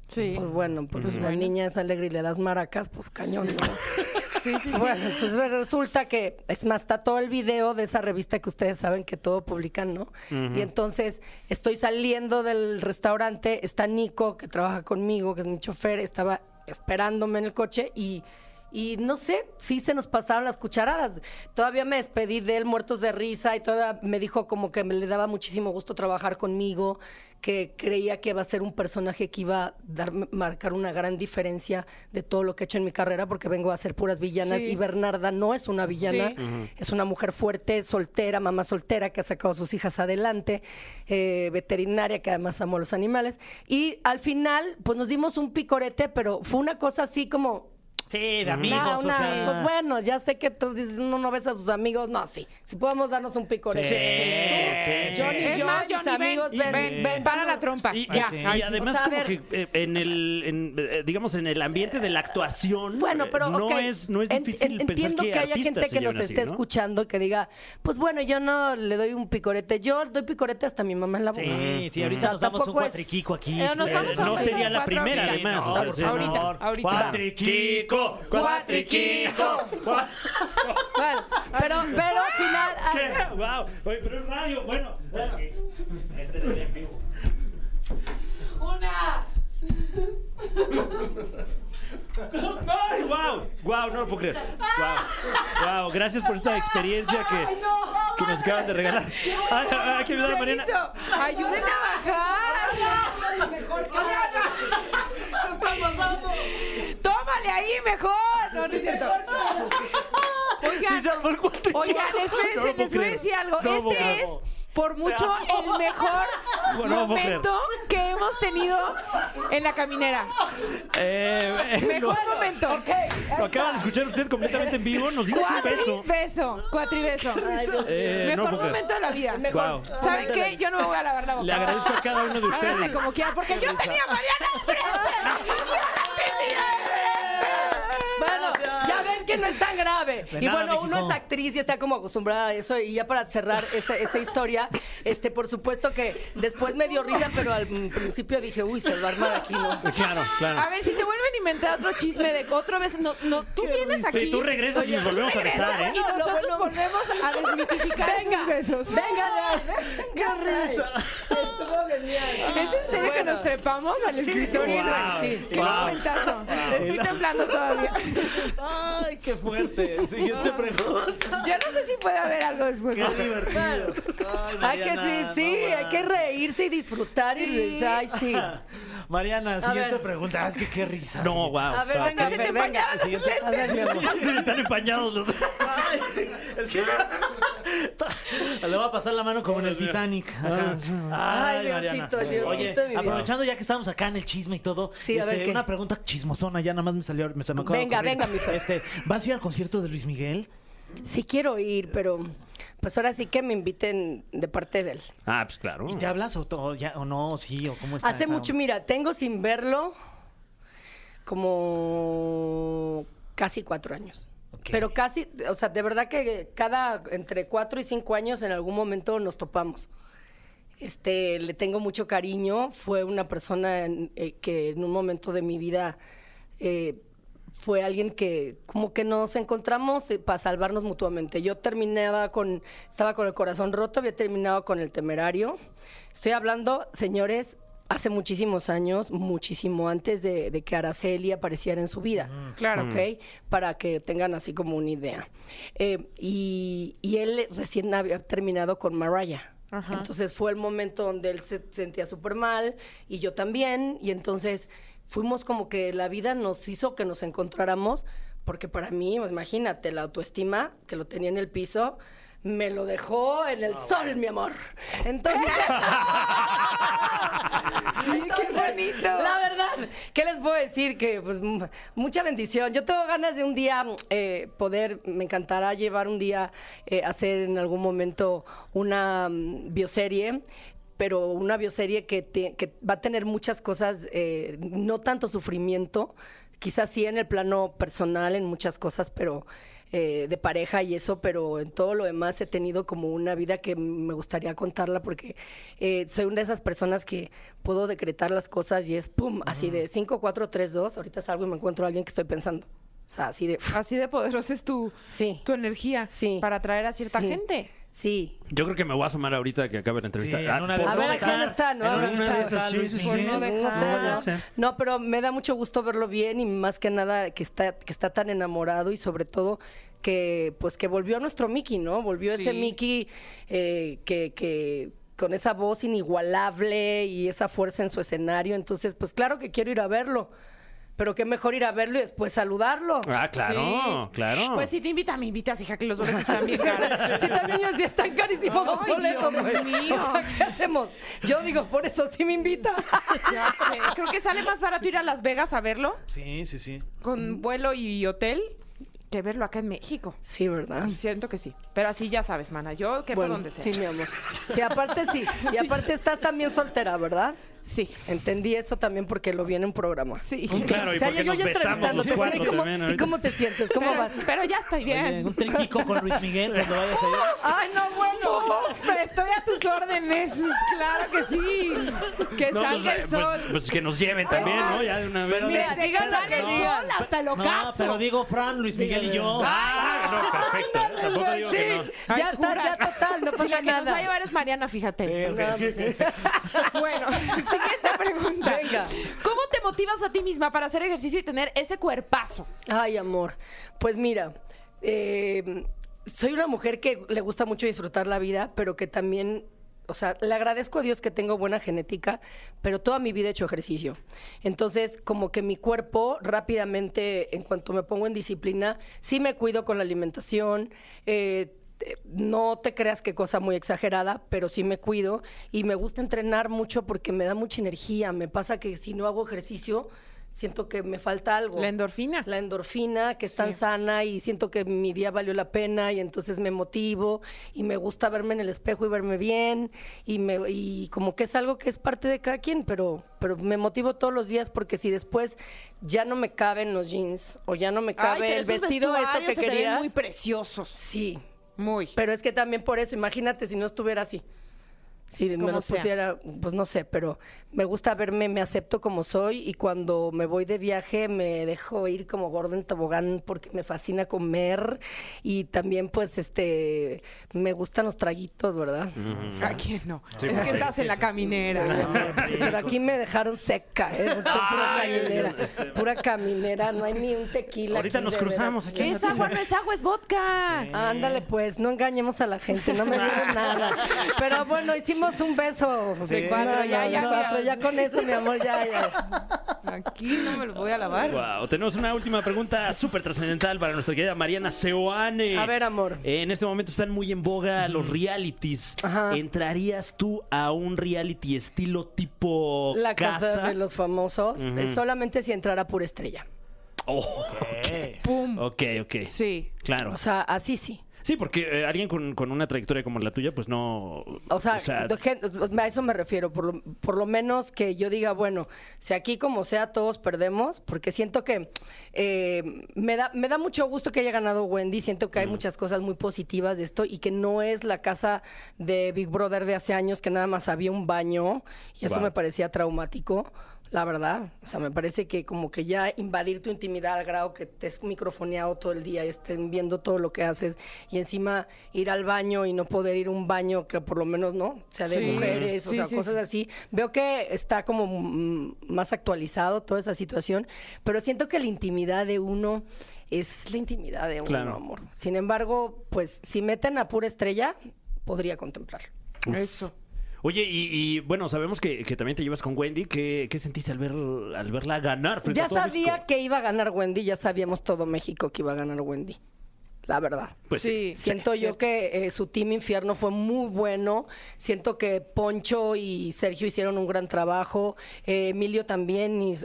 Sí. Pues bueno, pues la niña es alegre y le das maracas, pues cañón, ¿no? Sí, sí, sí. Bueno, entonces resulta que, es más, está todo el video de esa revista que ustedes saben que todo publican, ¿no? Y entonces estoy saliendo del restaurante, está Nico, que trabaja conmigo, que es mi chofer, estaba esperándome en el coche y, y no sé, sí se nos pasaron las cucharadas. Todavía me despedí de él muertos de risa y todavía me dijo como que me le daba muchísimo gusto trabajar conmigo, que creía que iba a ser un personaje que iba a dar, marcar una gran diferencia de todo lo que he hecho en mi carrera, porque vengo a hacer puras villanas Sí. y Bernarda no es una villana, Sí. es una mujer fuerte, soltera, mamá soltera que ha sacado a sus hijas adelante, eh, veterinaria que además amó a los animales. Y al final, pues nos dimos un picorete, pero fue una cosa así como Sí, de amigos, una- o sea. Pues bueno, ya sé que tú dices, uno no ves a sus amigos. No, sí. Si podemos darnos un picorete. Sí, sí, Johnny, sí. Es yo, más, mis Johnny, ven, amigos, ven, ven, ven, para la trompa. Y, Ya. y- además o sea, a como ver. que eh, en el en, eh, digamos en el ambiente de la actuación Bueno, eh, pero no es no es difícil en- pensar entiendo que, haya gente que nos así, esté ¿no? escuchando que diga, pues bueno, yo no le doy un picorete, yo doy picorete hasta mi mamá en la boca. Sí, sí, O ahorita sea, nos damos un cuatriquico aquí. Eh, nos vamos no sería la primera sí, además no, sí, ahorita, ahorita. Cuatriquico, cuatriquico. Bueno, pero, pero al final... ¿Qué? Wow. Oye, pero es radio, bueno. bueno. Este es en vivo. Una. ¡Ay, wow! ¡Wow! No lo puedo creer. ¡Wow! ¡Wow! Gracias por esta experiencia que, que nos acaban de regalar. Ay, ay, hay que ayudar a Mariana. Hizo. Ayuden a bajar. Ahí mejor. No, no es cierto. Oigan, se el oigan, No espérense, les voy a decir algo. No este es por mucho el mejor No creer. momento que hemos tenido en la caminera. Eh, eh, Mejor lo, momento. lo acaban de escuchar usted completamente en vivo. Nos dimos un beso. Cuatribeso. Cuatribeso. Eh, no Mejor creer. momento de la vida. Wow. ¿Saben qué? Yo no me voy a lavar la boca. Le agradezco a cada uno de Háganle ustedes. como quieran, porque *laughs* yo tenía a Mariana enfrente. Yo la tenía Bueno, que no es tan grave. De y nada, bueno, uno México. es actriz y está como acostumbrada a eso. Y ya para cerrar esa, esa historia, este, por supuesto que después me dio risa, pero al principio dije, uy, se va a armar aquí, ¿no? Claro, claro. A ver, si te vuelven a inventar otro chisme de que otra vez, no, no, tú vienes aquí. Sí, tú regresas y nos volvemos a besar, ¿eh? Y nosotros bueno- volvemos a desmitificar Venga, esos besos. venga, Leal, *laughs* qué risa. Estuvo genial. ¿Es en serio que nos trepamos al escritorio? Sí, sí. Qué momentazo. Estoy temblando todavía. Ay, qué fuerte. *laughs* Siguiente pregunta. Ya no sé si puede haber algo después. Qué divertido. Ay, Hay que sí, Mariana, sí, no hay que reírse y disfrutar y Sí. ay, sí. *laughs* Mariana, siguiente pregunta. Ay, qué, qué risa. No, wow. A ver, venga, se te venga. empañaron los Siguiente. A ver, mi amor. *laughs* Están empañados los. Es que- *laughs* Le voy a pasar la mano como en el Titanic. Acá. Ay, Mariana. Diosito, Diosito Oye, de mi vida. aprovechando ya que estamos acá en el chisme y todo, Sí, a este, una pregunta chismosona, ya nada más me salió, me, se me acaba de Venga, venga, mi Fer. Este, ¿Vas a ir al concierto de Luis Miguel? Sí quiero ir, pero pues ahora sí que me inviten de parte de él. Ah, pues claro. ¿Y te hablas o, to- ya, o no? Sí, o cómo está Hace esa mucho, onda? mira, tengo sin verlo como casi cuatro años. Pero casi, o sea, de verdad que cada entre cuatro y cinco años en algún momento nos topamos. Este, le tengo mucho cariño. Fue una persona eh, que en un momento de mi vida eh, fue alguien que como que nos encontramos eh, para salvarnos mutuamente. Yo terminaba con, estaba con el corazón roto, había terminado con el temerario. Estoy hablando, señores, hace muchísimos años, muchísimo antes de, de que Araceli apareciera en su vida. Claro. ¿ok? Para que tengan así como una idea. Eh, y, y él recién había terminado con Mariah. Ajá. Entonces fue el momento donde él se sentía súper mal y yo también. Y entonces fuimos como que la vida nos hizo que nos encontráramos, porque para mí, pues, imagínate, la autoestima que lo tenía en el piso, me lo dejó en el sol, mi amor. Entonces... *laughs* ¡Qué bonito! La verdad, ¿qué les puedo decir? Que pues mucha bendición. Yo tengo ganas de un día eh, poder, me encantará llevar un día, eh, hacer en algún momento una mm, bioserie pero una bioserie que, te- que va a tener muchas cosas, eh, no tanto sufrimiento, quizás sí en el plano personal, en muchas cosas, pero eh, de pareja y eso, pero en todo lo demás he tenido como una vida que me gustaría contarla porque eh, soy una de esas personas que puedo decretar las cosas y es pum, así de 5, 4, 3, 2, ahorita salgo y me encuentro a alguien que estoy pensando. O sea, así de... Así de poderosa es tu, Sí. tu energía Sí. para atraer a cierta Sí. gente. Sí. Yo creo que me voy a asomar ahorita que acabe la entrevista. Sí, en Ah, una por de A ver, favor. ¿a quién está? ¿No? A está. Luis Miguel. no, pero me da mucho gusto verlo bien y más que nada que está, que está tan enamorado y sobre todo que pues que volvió a nuestro Mickey, ¿no? Volvió Sí. ese Mickey eh, que, que con esa voz inigualable y esa fuerza en su escenario. Entonces, pues claro que quiero ir a verlo. Pero qué mejor ir a verlo y después saludarlo. Ah, claro, Sí. claro. Pues si te invita, me invitas, hija, que los *laughs* boletos están bien caros. Sí, también decía, están carísimos los boletos, Dios güey. mío. O sea, ¿qué hacemos? Yo digo, por eso sí me invita. *laughs* Ya sé. Creo que sale más barato ir a Las Vegas a verlo Sí, sí, sí. con vuelo y hotel que verlo acá en México. Sí, ¿verdad? Siento que sí. Pero así ya sabes, mana. Yo que por Bueno, donde sea. sí, mi amor. Sí, *laughs* aparte sí. Y aparte estás también soltera, ¿verdad? Sí. Entendí eso también porque lo vi en un programa. Sí. Claro, y o sea, porque yo nos ya besamos entrevistándote. los cuatro ¿Y cómo, también ¿Y ahorita. cómo te sientes? ¿Cómo Pero, vas? pero ya estoy bien. Oye, un tríptico con Luis Miguel cuando vayas allá. *laughs* Ay, no, bueno. *laughs* Estoy a tus órdenes. Claro que sí. Que No, salga pues, el pues- sol. pues que nos lleven también, ¿no? Ya de una vez. Mira, digan lo que el digan. sol hasta el No, ocaso. pero digo Fran, Luis Miguel y yo. Ah, no, perfecto. Tampoco digo Sí, que no. Ay, ya está, ya total, no Si pasa la que nos va a nada. llevar es Mariana, fíjate. Ok. *laughs* Bueno, *laughs* siguiente pregunta. Venga. ¿Cómo te motivas a ti misma para hacer ejercicio y tener ese cuerpazo? Ay, amor. Pues mira, eh, soy una mujer que le gusta mucho disfrutar la vida, pero que también, o sea, le agradezco a Dios que tengo buena genética, pero toda mi vida he hecho ejercicio. Entonces, como que mi cuerpo rápidamente, en cuanto me pongo en disciplina, sí me cuido con la alimentación. eh, eh, no te creas que cosa muy exagerada, pero sí me cuido y me gusta entrenar mucho porque me da mucha energía. Me pasa que si no hago ejercicio, siento que me falta algo La endorfina. la endorfina, que es tan sana y siento que mi día valió la pena y entonces me motivo y me gusta verme en el espejo y verme bien y me y como que es algo que es parte de cada quien, pero pero me motivo todos los días porque si después ya no me caben los jeans o ya no me cabe el vestido eso que se te ven querías. muy preciosos. Sí, Muy. pero es que también por eso, imagínate si no estuviera así. Si me lo pusiera, pues no sé, pero me gusta verme, me acepto como soy y cuando me voy de viaje me dejo ir como gordo en tobogán porque me fascina comer y también pues este me gustan los traguitos, ¿verdad? ¿A quién no? es que estás en la caminera. Sí, pero aquí me dejaron seca, ¿eh? Soy pura caminera, pura caminera, no hay ni un tequila. Ahorita aquí, nos cruzamos aquí. Es agua, no es agua, es vodka. Ándale, pues, no engañemos a la gente, no me dieron *laughs* nada. Pero bueno, hicimos un beso. De cuatro, ya, ya, cuatro, mira. ya con eso, mi amor, ya, ya. Aquí no me los voy a lavar. Wow, tenemos una última pregunta súper trascendental para nuestra querida Mariana Seoane. A ver, amor. En este momento están muy en boga los realities. Ajá. ¿Entrarías tú a un reality estilo tipo La casa, de los famosos, eh, solamente si entrara pura estrella. Oh, Pum. ok, ok. Sí. Claro. O sea, así sí. Sí, porque eh, alguien con, con una trayectoria como la tuya, pues no. O sea, a eso me refiero, por lo, por lo menos que yo diga, bueno, si aquí como sea todos perdemos, porque siento que eh, me, da, me da mucho gusto que haya ganado Wendy, siento que hay muchas cosas muy positivas de esto y que no es la casa de Big Brother de hace años que nada más había un baño y eso Wow. me parecía traumático. La verdad, o sea, me parece que como que ya invadir tu intimidad al grado que te es microfoneado todo el día y estén viendo todo lo que haces y encima ir al baño y no poder ir a un baño que por lo menos no sea de Sí. mujeres, o sea, sí, cosas sí. así. Veo que está como más actualizado toda esa situación, pero siento que la intimidad de uno es la intimidad de uno, Claro. amor. Sin embargo, pues si meten a pura estrella, podría contemplarlo. Eso. Oye, y, y, bueno, sabemos que, que también te llevas con Wendy. ¿Qué, qué sentiste al ver al verla ganar? frente Ya a todo sabía México? que iba a ganar Wendy, ya sabíamos todo México que iba a ganar Wendy. La verdad. Pues sí. sí. Siento yo cierto. que eh, su team Infierno fue muy bueno. Siento que Poncho y Sergio hicieron un gran trabajo. Eh, Emilio también y-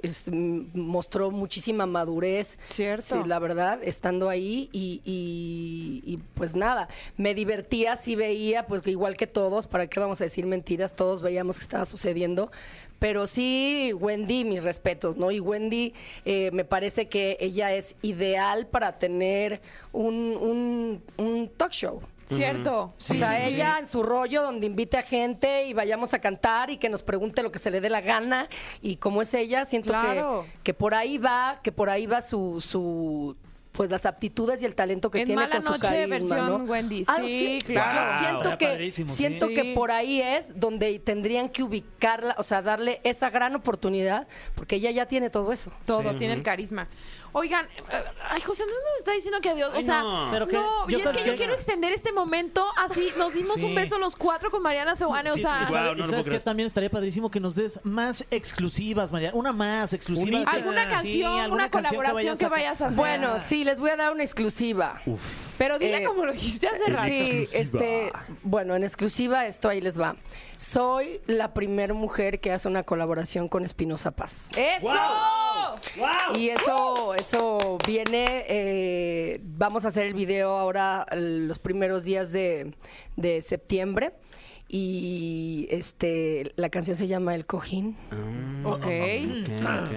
mostró muchísima madurez. Cierto. Sí, la verdad, estando ahí. Y, y- y, pues nada, me divertía, sí veía, pues igual que todos, ¿para qué vamos a decir mentiras? Todos veíamos que estaba sucediendo. Pero sí, Wendy, mis respetos, ¿no? Y Wendy, eh, me parece que ella es ideal para tener un, un, un talk show. Cierto. o sea, sí, sí. ella en su rollo donde invite a gente y vayamos a cantar y que nos pregunte lo que se le dé la gana y como es ella, siento Claro. que, que por ahí va, que por ahí va su, su pues las aptitudes y el talento que En tiene Mala con su Noche, carisma, versión ¿no? Wendy. Ah, Sí, claro. Yo siento que siento sí. que Sí. por ahí es donde tendrían que ubicarla, o sea, darle esa gran oportunidad, porque ella ya tiene todo eso. Todo, tiene el carisma. Oigan, eh, ay, José no nos está diciendo que adiós. O sea, no. no, Pero que- y yo es que yo quiero extender este momento así. Nos dimos Sí. un beso los cuatro con Mariana Seoane, o sea... y no y lo sabes puedo que también estaría padrísimo que nos des más exclusivas, María. Una más exclusiva. ¿Alguna sí, canción, alguna una canción colaboración que vayas a hacer? Bueno, sí, les voy a dar una exclusiva. Pero dile eh, como lo dijiste hace rato. Sí, este, bueno, en exclusiva esto ahí les va. Soy la primera mujer que hace una colaboración con Espinosa Paz. ¡Eso! Y eso, eso viene, eh, vamos a hacer el video ahora los primeros días de, de septiembre. Y este la canción se llama El Cojín. Ok.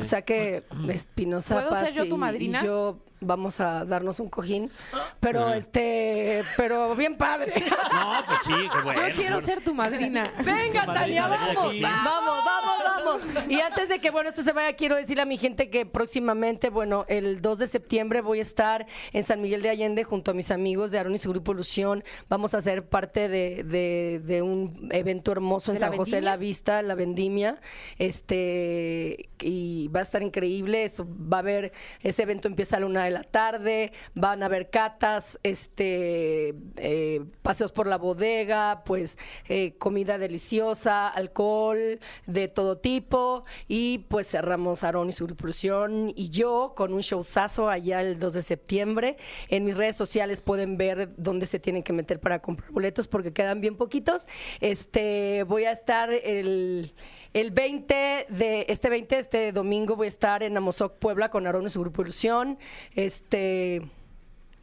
O sea que Espinosa ¿Puedo Paz ser yo tu y- madrina? y yo vamos a darnos un cojín, *gasps* pero este, pero bien padre. *laughs* No, pues sí, qué bueno. Yo quiero ser tu madrina. *laughs* Venga, Tania, madrina de vamos, vamos, vamos, vamos. Y antes de que, bueno, esto se vaya, quiero decirle a mi gente que próximamente, bueno, el 2 de septiembre voy a estar en San Miguel de Allende junto a mis amigos de Aaron y su grupo Ilusión. Vamos a ser parte de, de- de un evento hermoso en ¿De la San José de la Vista, la Vendimia. Este, y va a estar increíble. Eso, va a haber, ese evento empieza a la una de la tarde, van a haber catas, este, eh, paseos por la bodega, pues eh, comida deliciosa, alcohol de todo tipo. Y pues cerramos Aarón y su Ilusión y yo con un showzazo allá el 2 de septiembre. En mis redes sociales pueden ver dónde se tienen que meter para comprar boletos porque quedan bien poquitos. Este, voy a estar el el 20 de este 20 este domingo voy a estar en Amozoc, Puebla con Aarón y su grupo Ilusión. Este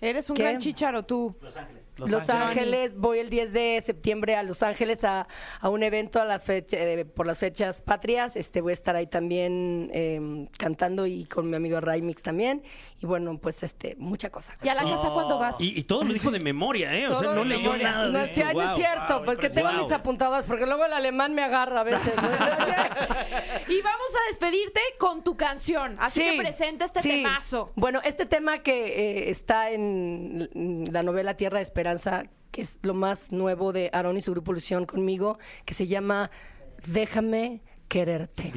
Eres un ¿Qué? gran chicharo tú. Los, Ángeles. voy el 10 de septiembre a Los Ángeles a, a un evento a las fecha- eh, por las fechas patrias. Este voy a estar ahí también eh, cantando y con mi amigo Raimix también. Y bueno, pues este, mucha cosa. ¿Y a la casa cuándo vas? Y, y todo lo dijo de memoria, ¿eh? O sea, no de leyó memoria. nada de No, esto. sí, no es cierto, wow, pues que tengo mis apuntadas, porque luego el alemán me agarra a veces. *laughs* Y vamos a despedirte con tu canción. Así que presenta este sí. temazo. Bueno, este tema que eh, está en la novela Tierra de Esperanza, que es lo más nuevo de Aaron y su grupo Ilusión conmigo, que se llama Déjame quererte.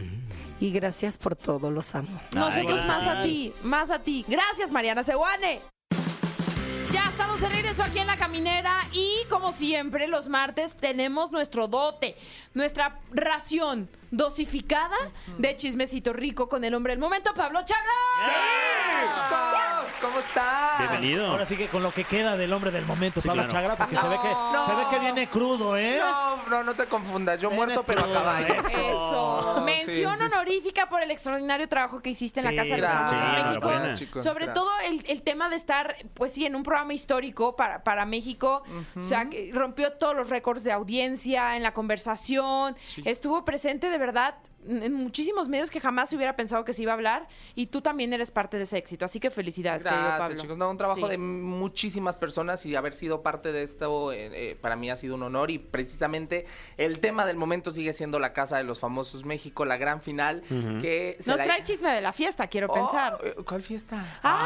Y gracias por todo, los amo. Nosotros más a ti, más a ti. Gracias, Mariana Sewane. Ya estamos de regreso aquí en La Caminera y como siempre los martes tenemos nuestro dote, nuestra ración dosificada de chismecito rico con el hombre del momento, Pablo Chagra. chicos! ¿Cómo están? Bienvenido. Ahora sí que con lo que queda del hombre del momento, Sí, Pablo claro. Chagra, porque se ve que No. se ve que viene crudo, ¿eh? No, no, no te confundas. Yo muerto, pero a crudo, caballo. Eso. Sí, Mención sí, sí. honorífica por el extraordinario trabajo que hiciste en Sí, la Casa de los. Famosos Sí, de México. enhorabuena. chicos, Sobre gracias. todo el, el tema de estar, pues sí, en un programa histórico para, para México. O sea, que rompió todos los récords de audiencia, en la conversación. Estuvo presente de verdad en muchísimos medios que jamás se hubiera pensado que se iba a hablar. Y tú también eres parte de ese éxito. Así que felicidades, querido Gracias, Pablo. chicos. No, un trabajo Sí. de muchísimas personas y haber sido parte de esto eh, eh, para mí ha sido un honor y precisamente el tema del momento sigue siendo la Casa de los Famosos México, la gran final que se Nos la- trae chisme de la fiesta, quiero Oh, pensar. eh, ¿Cuál fiesta? Ay,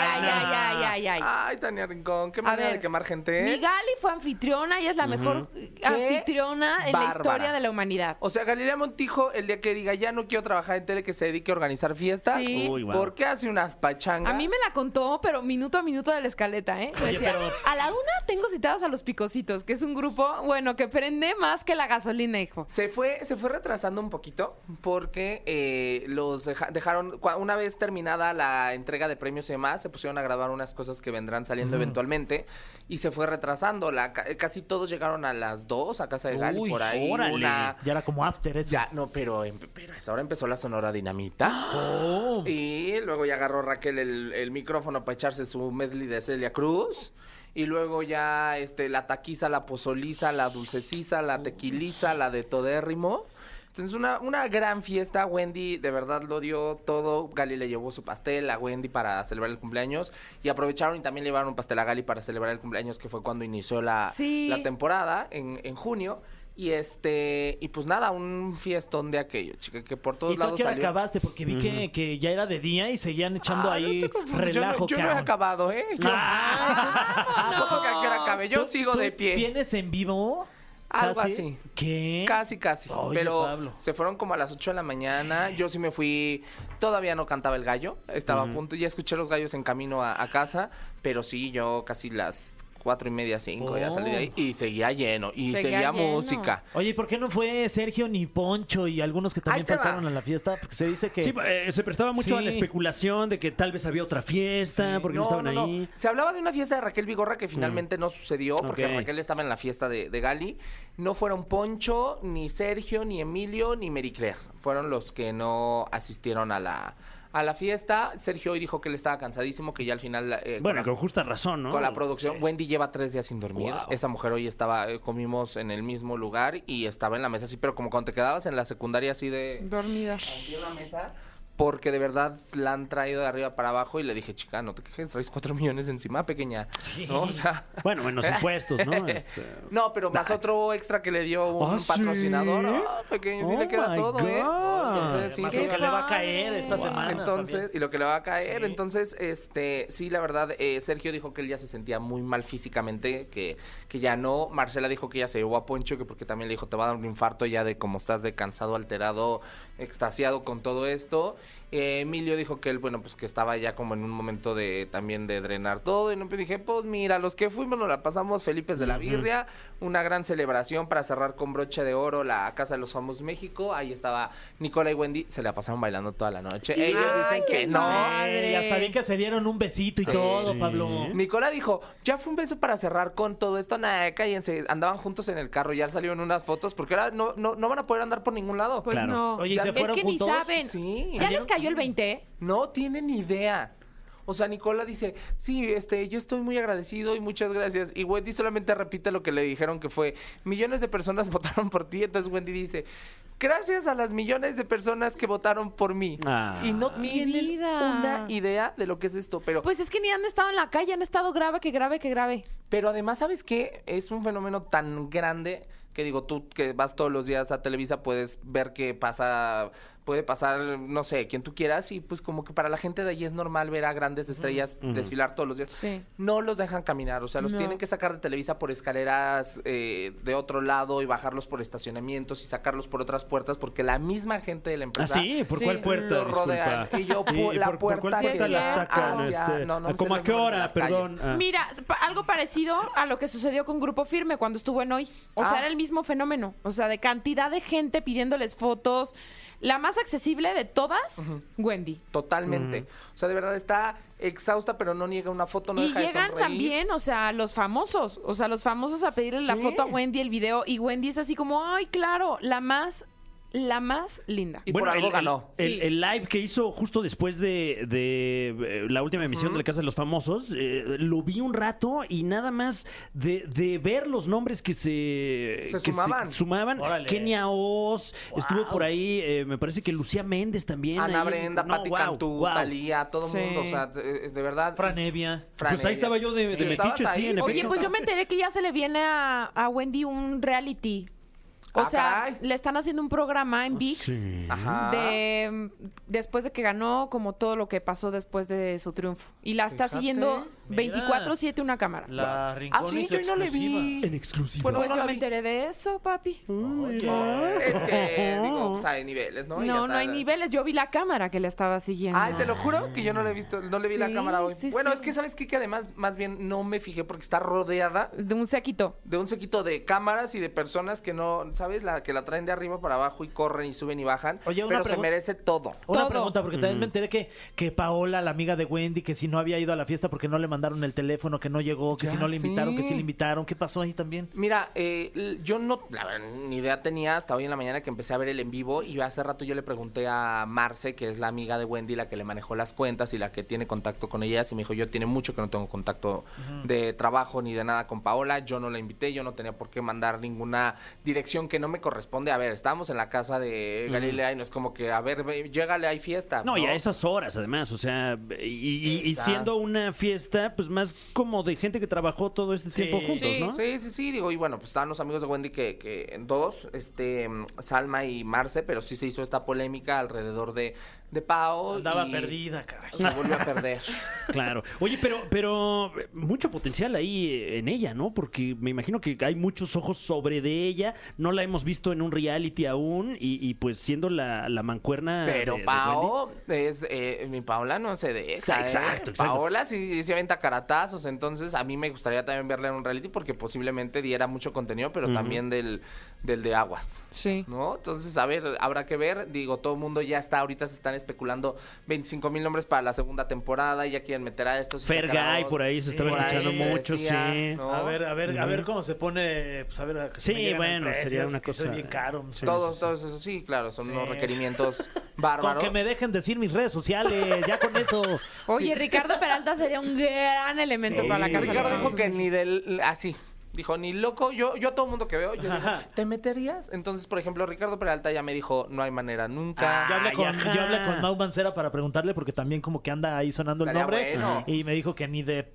ay, ay, ay, ay, ay, ay. Ay, Tania Rincón, qué A manera ver, de quemar gente. Mi Gali fue anfitriona y es la mejor anfitriona en la historia de la humanidad. O sea, Galilea Montijo, el día que diga ya no quiero trabajar en tele, que se dedique a organizar fiestas. Sí. Uy, wow. ¿Por qué hace unas pachangas? A mí me la contó, pero minuto a minuto de la escaleta, ¿eh? Me decía, a la una tengo citados a los Picositos, que es un grupo, bueno, que prende más que la gasolina, hijo. Se fue, se fue retrasando un poquito porque eh, los deja- dejaron, una vez terminada la entrega de premios y demás, se pusieron a grabar unas cosas que vendrán saliendo eventualmente y se fue retrasando. La, ca- casi todos llegaron a las dos a casa de Gali Uy, por ahí. órale. Una, Ya era como after eso. ya, no, pero, em- pero a esa hora empezó la sonora dinamita. Oh. Y luego ya agarró Raquel el, el micrófono para echarse su medley de Celia Cruz. Y luego ya este, la taquiza, la pozoliza, la dulceciza, la tequiliza, la de todérrimo. Entonces, una, una gran fiesta. Wendy de verdad lo dio todo. Gali le llevó su pastel a Wendy para celebrar el cumpleaños. Y aprovecharon y también llevaron un pastel a Gali para celebrar el cumpleaños, que fue cuando inició la, Sí. la temporada, en, en junio. Y este, y pues nada, un fiestón de aquello, chica, que por todos ¿Y lados qué hora salió. acabaste? Porque vi que, que ya era de día y seguían echando Ah, ahí no te confundas, yo no- relajo. Yo no, he acabado, ¿eh? Yo, Tampoco que a qué hora acabe. Yo ¿Tú- sigo de pie. ¿Vienes en vivo? Algo ¿Casi? así. ¿Qué? Casi, casi. Oye, pero Pablo. se fueron como a las 8 de la mañana. Yo sí me fui. Todavía no cantaba el gallo. Estaba a punto. Ya escuché los gallos en camino a, a casa. Pero sí, yo casi las cuatro y media, cinco. Ya salí de ahí. Y seguía lleno. Y Seguía seguía, lleno. música. Oye, ¿y por qué no fue Sergio ni Poncho y algunos que también va. faltaron a la fiesta? Porque se dice que... Sí, eh, se prestaba mucho a la especulación de que tal vez había otra fiesta, porque no, estaban ahí. Se hablaba de una fiesta de Raquel Vigorra que finalmente no sucedió porque. Raquel estaba en la fiesta de, de Gali. No fueron Poncho, ni Sergio, ni Emilio, ni Mary Claire. Fueron los que no asistieron a la, a la fiesta. Sergio hoy dijo que él estaba cansadísimo, que ya al final... eh, Bueno, con con la- justa razón, ¿no? con la producción. Wendy lleva tres días sin dormir. Wow. Esa mujer hoy estaba, eh, comimos en el mismo lugar y estaba en la mesa así, pero como cuando te quedabas en la secundaria así de... Dormida. Así en la mesa. Porque de verdad la han traído de arriba para abajo y le dije, chica, no te quejes, traes cuatro *laughs* millones encima, pequeña. ¿No? O sea... Bueno, menos *laughs* impuestos, ¿no? Este, *laughs* No, pero más otro extra que le dio un ¿Ah, sí? patrocinador. Ah, pequeño, sí Oh le queda my todo, ¿eh? God. Entonces, sí, sí. lo que le va a caer esta semana. Entonces, y lo que le va a caer, entonces, este, sí, la verdad, eh, Sergio dijo que él ya se sentía muy mal físicamente, que, que ya no. Marcela dijo que ya se llevó a Poncho, que porque también le dijo, te va a dar un infarto ya de cómo estás de cansado, alterado, extasiado con todo esto. Eh, Emilio dijo que él, bueno, pues que estaba ya como en un momento de también de drenar todo. Y no, pues dije, pues mira, los que fuimos nos la pasamos Felipes de la Birria, una gran celebración para cerrar con broche de oro la Casa de los Famosos México. Ahí estaba Nicola y Wendy, se la pasaron bailando toda la noche. Ellos dicen que no. padre. Y hasta bien que se dieron un besito y Sí. todo. Pablo. Nicola dijo, ya fue un beso para cerrar con todo esto, nada, cállense, andaban juntos en el carro, ya salieron unas fotos, porque ahora no, no, no van a poder andar por ningún lado. Pues Claro. no. Oye, ¿y se es fueron es que juntos? ni saben. Sí. ¿Ya les cayó el 20? No tienen idea. O sea, Nicola dice, sí, este, yo estoy muy agradecido y muchas gracias. Y Wendy solamente repite lo que le dijeron que fue, millones de personas *laughs* votaron por ti. Entonces Wendy dice, gracias a las millones de personas que votaron por mí. Ah. y no Mi tienen vida. una idea de lo que es esto. Pero, Pues es que ni han estado en la calle, han estado grave, que grave, que grave. pero además, ¿sabes qué? Es un fenómeno tan grande que digo, tú que vas todos los días a Televisa puedes ver que pasa, puede pasar, no sé, quien tú quieras y pues como que para la gente de allí es normal ver a grandes estrellas desfilar todos los días. Sí. No los dejan caminar, o sea, los No. tienen que sacar de Televisa por escaleras eh, de otro lado y bajarlos por estacionamientos y sacarlos por otras puertas porque la misma gente de la Ah, empresa sí, ¿por Sí. cuál puerta? Disculpa. Y yo, Sí, la ¿por- por cuál puerta puerta que la sacan? hacia- este? no, no ¿A sé ¿Cómo a qué hora? Perdón. Ah. Mira, pa- algo parecido a lo que sucedió con Grupo Firme cuando estuvo en hoy. O sea, Ah. era el mismo fenómeno. O sea, de cantidad de gente pidiéndoles fotos. La más accesible de todas, Wendy. Totalmente. O sea, de verdad está exhausta, pero no niega una foto, no y deja de llegan sonreír. también, o sea, los famosos. O sea, los famosos a pedirle la Sí. foto a Wendy, el video. Y Wendy es así como, ay, claro, la más, la más linda. Y por algo el, ganó. El, Sí. el live que hizo justo después de, de, eh, la última emisión de la Casa de los Famosos, eh, lo vi un rato y nada más de, de ver los nombres que se, Se que sumaban. sumaban. Órale. Kenia Oz, estuvo Wow. por ahí, eh, me parece que Lucía Méndez también. Ana ahí. Brenda, No, Pati wow, Cantú, wow. Talía, todo el Sí. mundo. O sea, es de verdad. Franevia. Fran Pues ahí estaba yo de- de Sí, metiche, estabas sí, en Oye, pues yo me enteré que ya se le viene a, a Wendy un reality. O Ah, sea, caray. le están haciendo un programa en VIX. Sí. Ajá. de después de que ganó como todo lo que pasó después de su triunfo y la está Fíjate. siguiendo Mira. 24/7 una cámara. La Ah, Rincón sí, y su yo no le vi. En exclusiva. Bueno, pues no yo me vi. enteré de eso, papi. Es que, digo, pues hay niveles, ¿no? Y No, no hay niveles. Yo vi la cámara que le estaba siguiendo. Ay, te lo juro que yo no le he visto, no le vi la cámara hoy. sí, bueno, sí. es que sabes qué? que además, más bien no me fijé porque está rodeada De un séquito. de un sequito de cámaras y de personas que no, ¿sabes? La que la traen de arriba para abajo y corren y suben y bajan. Oye, una pero se merece todo. Una Todo. pregunta, porque también me enteré que, que Paola, la amiga de Wendy, que si no había ido a la fiesta porque no le mandaron el teléfono, que no llegó, que Ya si no le invitaron, que sí le invitaron. ¿Qué pasó ahí también? Mira, eh, yo no, la verdad, ni idea tenía hasta hoy en la mañana que empecé a ver el en vivo y hace rato yo le pregunté a Marce, que es la amiga de Wendy, la que le manejó las cuentas y la que tiene contacto con ellas y me dijo, yo tiene mucho que no tengo contacto de trabajo ni de nada con Paola, yo no la invité, yo no tenía por qué mandar ninguna dirección que no me corresponde. A ver, estábamos en la casa de Galilea y no es como que, a ver, ve, llégale, hay fiesta. No, y a esas horas, además, o sea, y, y- y Exacto. siendo una fiesta pues más como de gente que trabajó todo este Sí. tiempo juntos, Sí. ¿no? Sí, sí, sí, digo, y bueno, pues estaban los amigos de Wendy que, que dos, este, mm, Salma y Marce, pero sí se hizo esta polémica alrededor de, de Pao. Andaba y perdida, caray. Se volvió a perder. *laughs* Claro. Oye, pero, pero mucho potencial ahí en ella, ¿no? Porque me imagino que hay muchos ojos sobre de ella. No la hemos visto en un reality aún y, y pues siendo la, la mancuerna. Pero de- de Pao es, eh, mi Paola no se deja. ¿eh? Exacto, exacto. Paola sí se aventa caratazos, entonces a mí me gustaría también verla en un reality porque posiblemente diera mucho contenido, pero también del, del de aguas. Sí. ¿No? Entonces, a ver, habrá que ver. Digo, todo el mundo ya está, ahorita se están especulando 25 mil nombres para la segunda temporada y ya quieren meter a estos. y Fer sacar a Guy otros. por ahí se estaba ahí escuchando se mucho, decía, sí. ¿no? A ver, a ver, a ver cómo se pone, pues a ver, a que se Sí, bueno, precios, sería una cosa- bien caro. Sí, Todos, todos esos, sí, claro, son Sí. unos requerimientos *laughs* Con bárbaros. que me dejen decir mis redes sociales, ya con eso. Oye, Ricardo Peralta sería un gran elemento Sí. para la casa. Ricardo dijo que ni del así. Dijo, ni loco, yo, yo a todo mundo que veo, yo digo, ¿te meterías? Entonces, por ejemplo, Ricardo Peralta ya me dijo, no hay manera nunca. yo, hablé con, yo hablé con Mau Mancera para preguntarle porque también como que anda ahí sonando el nombre bueno. y me dijo que ni de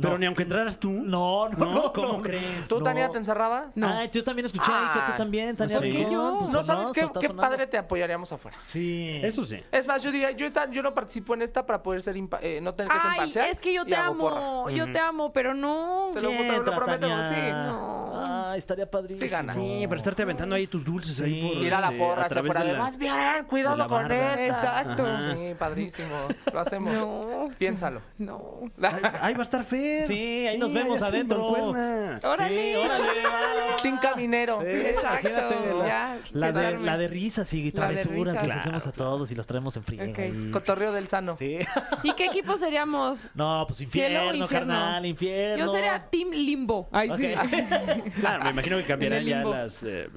Pero ni aunque entraras tú. no, no, No, no, ¿cómo no. crees? ¿Tú, No. Tania, te encerrabas? No. Yo también escuché ahí que Ah, tú también, Tania. ¿por qué yo? pues, no sabes qué, está qué padre te apoyaríamos afuera. Sí. Eso sí. Es más, yo diría, yo, esta- yo no participo en esta para poder ser eh, no tener que ser imparcial. es que yo te amo, yo te amo, pero no. Te lo- Sí, prometo, Tania. Sí. No. Ay, estaría padrísimo. Sí gana. Sí, para estarte aventando ahí tus dulces ahí por, Ir a la este, porra hacia través afuera de, la- más bien, de la cuidado con barda". esta. Exacto. Ajá. Sí, padrísimo. Lo hacemos. No. Piénsalo. No. Ahí, ahí va a estar Fer. Sí, ahí nos vemos adentro. mancuerna. Órale. Sí, órale, va. Caminero. Exacto. Imagínate, la, ya, la de, quedarme. la de risas y La de travesuras que les risas. hacemos a todos y los traemos en friega. Ok. ahí. Cotorreo del sano. Sí. ¿Y qué equipo seríamos? No, pues ¿Cielo o infierno, infierno? carnal, infierno. Yo sería Team Limbo. Ay, sí. *laughs* Claro, me imagino que cambiarán ya las. eh,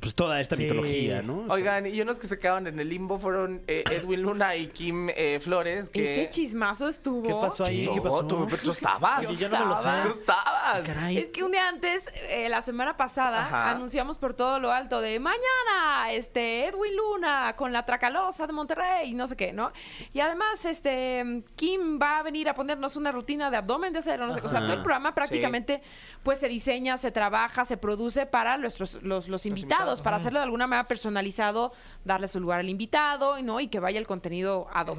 pues toda esta Sí. mitología, ¿no? O sea, Oigan, y unos que se quedaban en el limbo fueron eh, Edwin Luna y Kim eh, Flores. Que... Ese chismazo estuvo. ¿Qué pasó ahí? No, ¿Qué pasó? Tú, tú estabas. Yo ya no me lo sé. Tú estabas. Caray. Es que un día antes, eh, la semana pasada, Ajá. anunciamos por todo lo alto de mañana, este, Edwin Luna con la Tracalosa de Monterrey, no sé qué, ¿no? Y además, este, Kim va a venir a ponernos una rutina de abdomen de acero, no sé qué. O sea, todo el programa prácticamente, pues, se diseña, se trabaja, se produce para nuestros, los, los invitados, invitados, para hacerlo de alguna manera personalizado, darle su lugar al invitado, ¿no? Y que vaya el contenido ad hoc.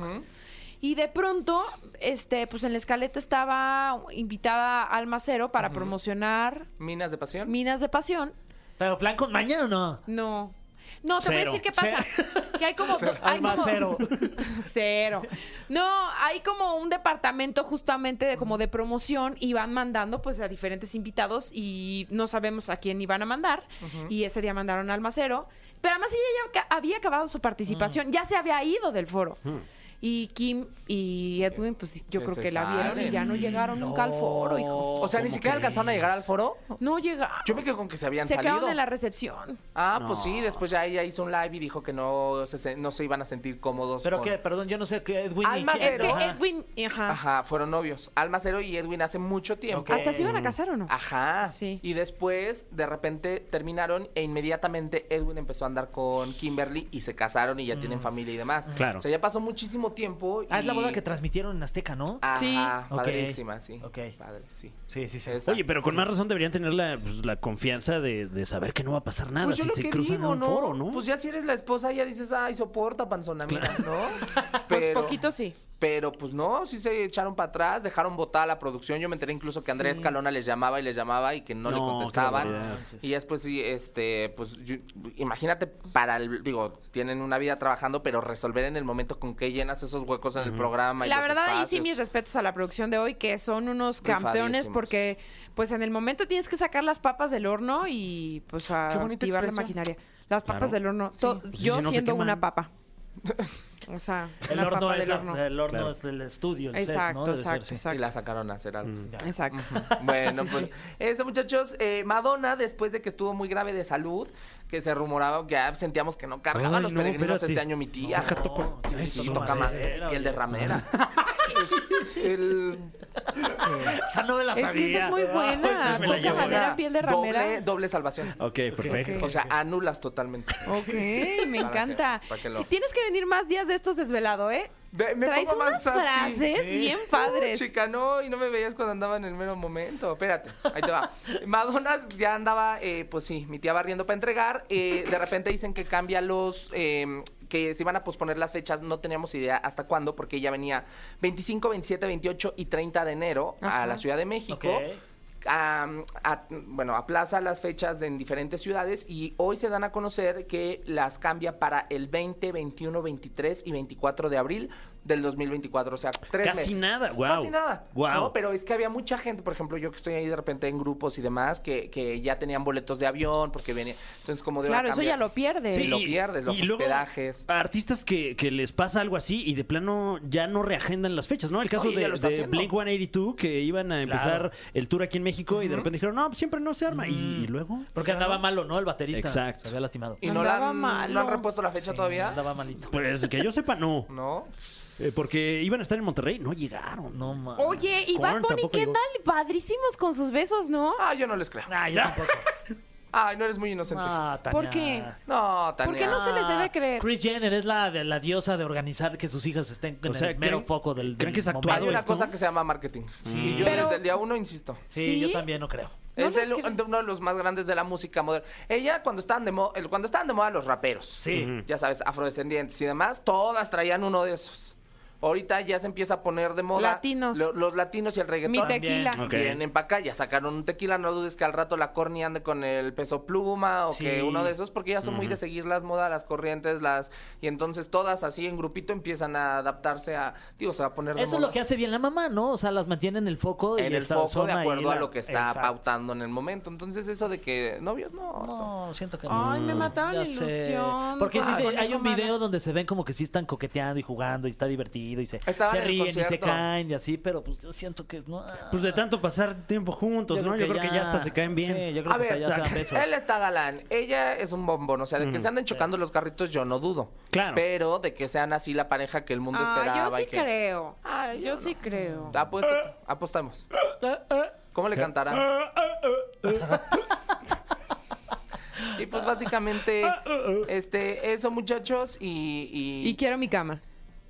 Y de pronto, este, pues en la escaleta estaba invitada Alma Cero para promocionar Minas de pasión. Minas de Pasión. ¿Pero plan con mañana o no? No. No, te voy a Cero. decir qué pasa. Que hay como. hay Alma como- cero. *laughs* Cero. No, hay como un departamento justamente de como de promoción y van mandando pues a diferentes invitados y no sabemos a quién iban a mandar. Y ese día mandaron a Almacero. Pero además ella ya ca- había acabado su participación, ya se había ido del foro. Y Kim y Edwin, pues yo Que creo que la vieron y ya no llegaron nunca al foro, hijo. O sea, ni siquiera alcanzaron a llegar al foro. No llegaron. Yo me quedo con que se habían se salido. quedaron en la recepción. Ah, pues sí, después ya ella hizo un live y dijo que no se, no se iban a sentir cómodos. Pero con- que, perdón, yo no sé qué Edwin y Es que Ajá. Edwin, ajá. Ajá, fueron novios. Alma Cero y Edwin hace mucho tiempo. Ok. ¿Hasta se iban a casar o no? Ajá. Sí. Y después, de repente, terminaron e inmediatamente Edwin empezó a andar con Kimberly y se casaron y ya tienen familia y demás. Claro. O sea, ya pasó muchísimo tiempo. Ah, es la boda que transmitieron en Azteca, ¿no? Ajá, Sí. Padrísima, sí. Ok. Padre, sí. Sí, sí, sí. Oye, pero con más razón deberían tener la, pues, la confianza de, de saber que no va a pasar nada Pues yo si lo se que cruzan digo, en un ¿no? foro, ¿no? Pues ya si eres la esposa ya dices, ay, soporta, panzona, mira, ¿no? *laughs* Pues poquito sí. Pero pues no, sí se echaron para atrás, dejaron botada la producción. Yo me enteré incluso que Andrés Calona les llamaba y les llamaba y que no, le No, qué contestaban. Y después sí, este, pues yo- imagínate para el, digo, tienen una vida trabajando, pero resolver en el momento con que llenas esos huecos en el programa. y La los verdad, ahí sí espacios. mis respetos a la producción de hoy, que son unos campeones porque pues en el momento tienes que sacar las papas del horno y pues a Qué activar la maquinaria. Las papas Claro. del horno. Pues, yo si no siendo una papa. *laughs* O sea, El horno, papa es del la- horno. el horno Claro. es el estudio, el Exacto, set, ¿no? Debe exacto, ser, sí. exacto. Y la sacaron a hacer algo. Exacto. Bueno, *laughs* pues eso muchachos, eh, Madonna después de que estuvo muy grave de salud, que se rumoraba que ya sentíamos que no cargaba Ay, los no, peregrinos espérate. este año mi tía. Toco- Sí, sí, toco toca madera, piel de ramera. Es *laughs* el Esa no me la Es que esa sabía. es muy buena. la Toca llevo. madera, piel de ramera. doble, doble salvación. Ok, perfecto. O sea, anulas totalmente. Ok, me que- encanta. para que lo- Si tienes que venir más días de estos desvelado, ¿eh? Ve- me Traes pongo unas más así. frases bien padres. Chica, no, y no me veías cuando andaba en el mero momento. Espérate, ahí te va. *laughs* Madonna ya andaba, eh, pues sí, mi tía barriendo para entregar. eh, de repente dicen que cambia los. eh, que se iban a posponer las fechas, no teníamos idea hasta cuándo, porque ella venía 25, 27, 28 y 30 de enero Ajá. a la Ciudad de México. Ok. Bueno, aplaza las fechas en diferentes ciudades y hoy se dan a conocer que las cambia para el 20, 21, 23 y 24 de abril del 2024. O sea, tres Casi meses. nada, guau. Casi nada. Guau. ¿no? Pero es que había mucha gente, por ejemplo, yo que estoy ahí de repente en grupos y demás, que, que ya tenían boletos de avión porque venía. Entonces, como de Claro, eso ya lo pierdes. Sí, lo pierdes, los y luego, hospedajes. artistas que, que les pasa algo así y de plano ya no reagendan las fechas, ¿no? El caso Oye, de, de. Blink 182 que iban a empezar Claro. el tour aquí en México y de repente dijeron, no, pues siempre no se arma. Y, y luego. Porque andaba malo, ¿no? El baterista. Exacto. Se había lastimado. Y no, la Andaba han, malo. no han repuesto la fecha Sí, todavía. Andaba malito. Pues que yo sepa, no. No. Eh, porque iban a estar en Monterrey, no llegaron. No mames. Oye, y Bad Korn Bunny. Padrísimos con sus besos, ¿no? Ah, yo no les creo. Ah, yo tampoco. *laughs* Ay, no eres muy inocente. Ah, Tania. ¿Por qué? No, Tania. ¿Por qué no se les debe creer? Chris Jenner es la, de, la diosa de organizar que sus hijas estén en O sea, el mero ¿creen- foco del, creen del que es momento. Hay actuado una esto? cosa que se llama marketing. Sí. Y yo Pero- desde el día uno insisto. Sí, ¿Sí? yo también no creo. No es les el- creo. de uno de los más grandes de la música moderna. Ella, cuando estaban de, mo- el- cuando estaban de moda los raperos, Sí. ya sabes, afrodescendientes y demás, todas traían uno de esos. Ahorita ya se empieza a poner de moda. Latinos. lo- los latinos y el reggaetón. Mi tequila. Ok. Vienen para acá, ya sacaron un tequila, no dudes que al rato la corny ande con el peso pluma o Sí. que uno de esos, porque ya son muy de seguir las modas, las corrientes, las... Y entonces todas así en grupito empiezan a adaptarse a... Digo, se va a poner de Eso es moda. lo que hace bien la mamá, ¿no? O sea, las mantiene en el foco. y en el esta foco de ahí acuerdo a la- lo que está Exacto. pautando en el momento. Entonces eso de que novios, no. No, siento que no. Ay, me mataron Ya la sé. ilusión. Porque sí, Ay, se- conejo hay un video donde se ven como que sí están coqueteando y jugando y está divertido y se, Estaban se en el ríen y se concierto. caen y así, pero pues yo siento que no. Pues de tanto pasar tiempo juntos, ¿no? Yo creo que ya hasta se caen bien. Sí, yo creo A que hasta ver, ya se dan *laughs* besos. él está galán, ella es un bombón, o sea, de que se anden chocando los carritos yo no dudo. Claro. Pero de que sean así la pareja que el mundo Ah, esperaba. yo sí y que... creo. Ay, yo sí creo. Apuesto, apostamos. ¿Cómo le cantarán? y pues básicamente, *laughs* este, eso muchachos y... Y, Y quiero mi cama.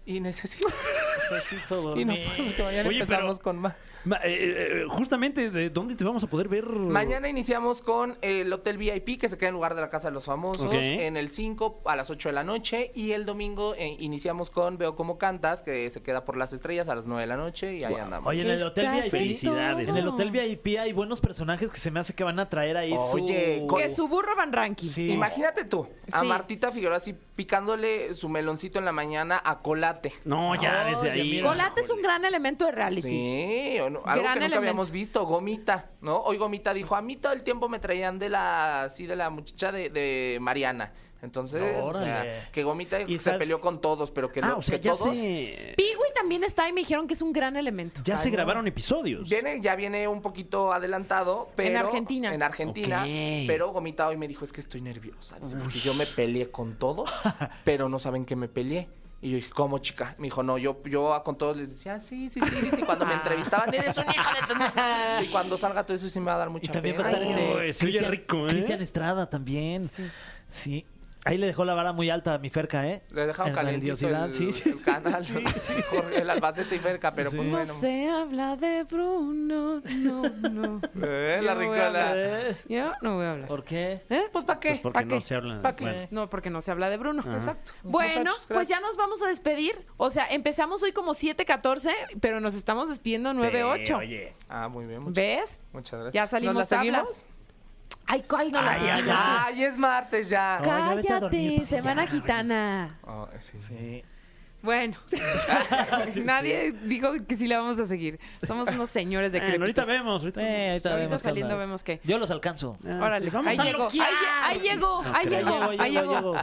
Y necesito... *laughs* Necesito y no podemos que mañana Oye, empezamos pero- con más. Ma- eh, eh, justamente, ¿de dónde te vamos a poder ver? Mañana iniciamos con el Hotel VIP, que se queda en lugar de la Casa de los Famosos, en el 5 a las 8 de la noche. Y el domingo eh, iniciamos con Veo Cómo Cantas, que se queda por las estrellas a las 9 de la noche. Y ahí andamos. Oye, en el Hotel VIP. Felicidades. En el Hotel VIP hay buenos personajes que se me hace que van a traer ahí Oye, su... con- Que su burro Van Ranking. Sí. Imagínate tú, a Sí. Martita Figueroa así picándole su meloncito en la mañana a Colate. No, ya, desde ahí. Colate es un gran elemento de reality. Sí, no- algo Gran que nunca elemento. habíamos visto, Gomita, ¿no? Hoy Gomita dijo, a mí todo el tiempo me traían de la, así de la muchacha de, de Mariana. Entonces, o sea, Órale. que Gomita Y se sabes- peleó con todos, pero que, Ah, no- o sea, que ya todos... se... Pigui también está y me dijeron que es un gran elemento. Ya se grabaron episodios. Viene, ya viene un poquito adelantado, pero... Argentina. En Argentina. Pero Gomita hoy me dijo, es que estoy nerviosa. Dice, porque yo me peleé con todos, *laughs* pero no saben que me peleé. Y yo dije, ¿cómo, chica? Me dijo, no, yo, yo con todos les decía, "Ah, sí, sí, sí. Y cuando me *laughs* entrevistaban, eres un hijo de tu... Sí, cuando salga todo eso sí me va a dar mucha Y también va a estar Ay, este Cristian, rico, ¿eh? Cristian Estrada también. Sí. Ahí le dejó la vara muy alta a mi Ferca, ¿eh? Le dejaron calientito el, sí, sí, el canal, Jorge, *laughs* el Albacete y Ferca, pero pues Sí. No bueno. se habla de Bruno. No, no. Eh, la Yo no voy a ricola. hablar. Yo no voy a hablar. ¿Por qué? ¿Eh? Pues, ¿para qué? Pues porque ¿Pa' no qué? se habla. ¿Pa' qué? Bueno. No, porque no se habla de Bruno. Exacto. Bueno, Muchachos, pues ya nos vamos a despedir. O sea, empezamos hoy como 7:14, pero nos estamos despidiendo 9:08. Sí, oye. Ah, muy bien. Muchas, ¿Ves? muchas gracias. Ya salimos ¿Nos la seguimos? Ay, ¿cuál no la Ay, ay, es martes ya. No, ya vete a dormir, Cállate, pues, semana ya, gitana. Oh, sí, sí. *laughs* Sí. Bueno, nadie dijo que sí la vamos a seguir. Somos unos señores de Bueno, ahorita créditos. vemos. Ahorita... Eh, ahorita, Ahorita vemos saliendo vemos qué. Yo los alcanzo. Ah, Órale, sí. Vamos ahí a llegó, ahí, llegó, ahí llegó, ahí llegó.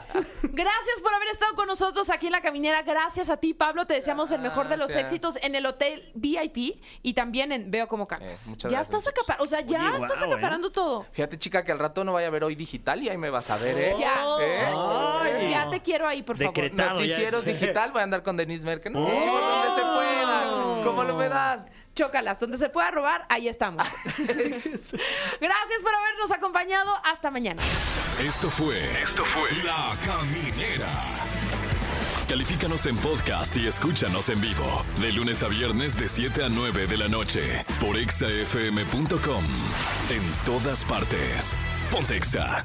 Gracias por haber estado con nosotros aquí en La Caminera. Gracias a ti, Pablo. Te deseamos el mejor de los Gracias. éxitos en el Hotel VIP y también en Veo Cómo Cantas. Eh, muchas ya gracias, estás acaparando, o sea, ya Oye, estás guau, ¿eh? acaparando todo. Fíjate, chica, que al rato no vaya a ver hoy digital y ahí me vas a ver, ¿eh? Ya, ¿Eh? Ay. ya te quiero ahí, por favor. Decretado. ya. Noticieros *laughs* digital, voy a andar con Denise Merkel. No, Oh. chicos, donde se pueda, como la humedad. Chócalas, donde se pueda robar, ahí estamos. *laughs* Gracias por habernos acompañado. Hasta mañana. Esto fue. Esto fue. La Caminera. Califícanos en podcast y escúchanos en vivo. De lunes a viernes de 7 a 9 de la noche. Por exafm.com. En todas partes. Pontexa.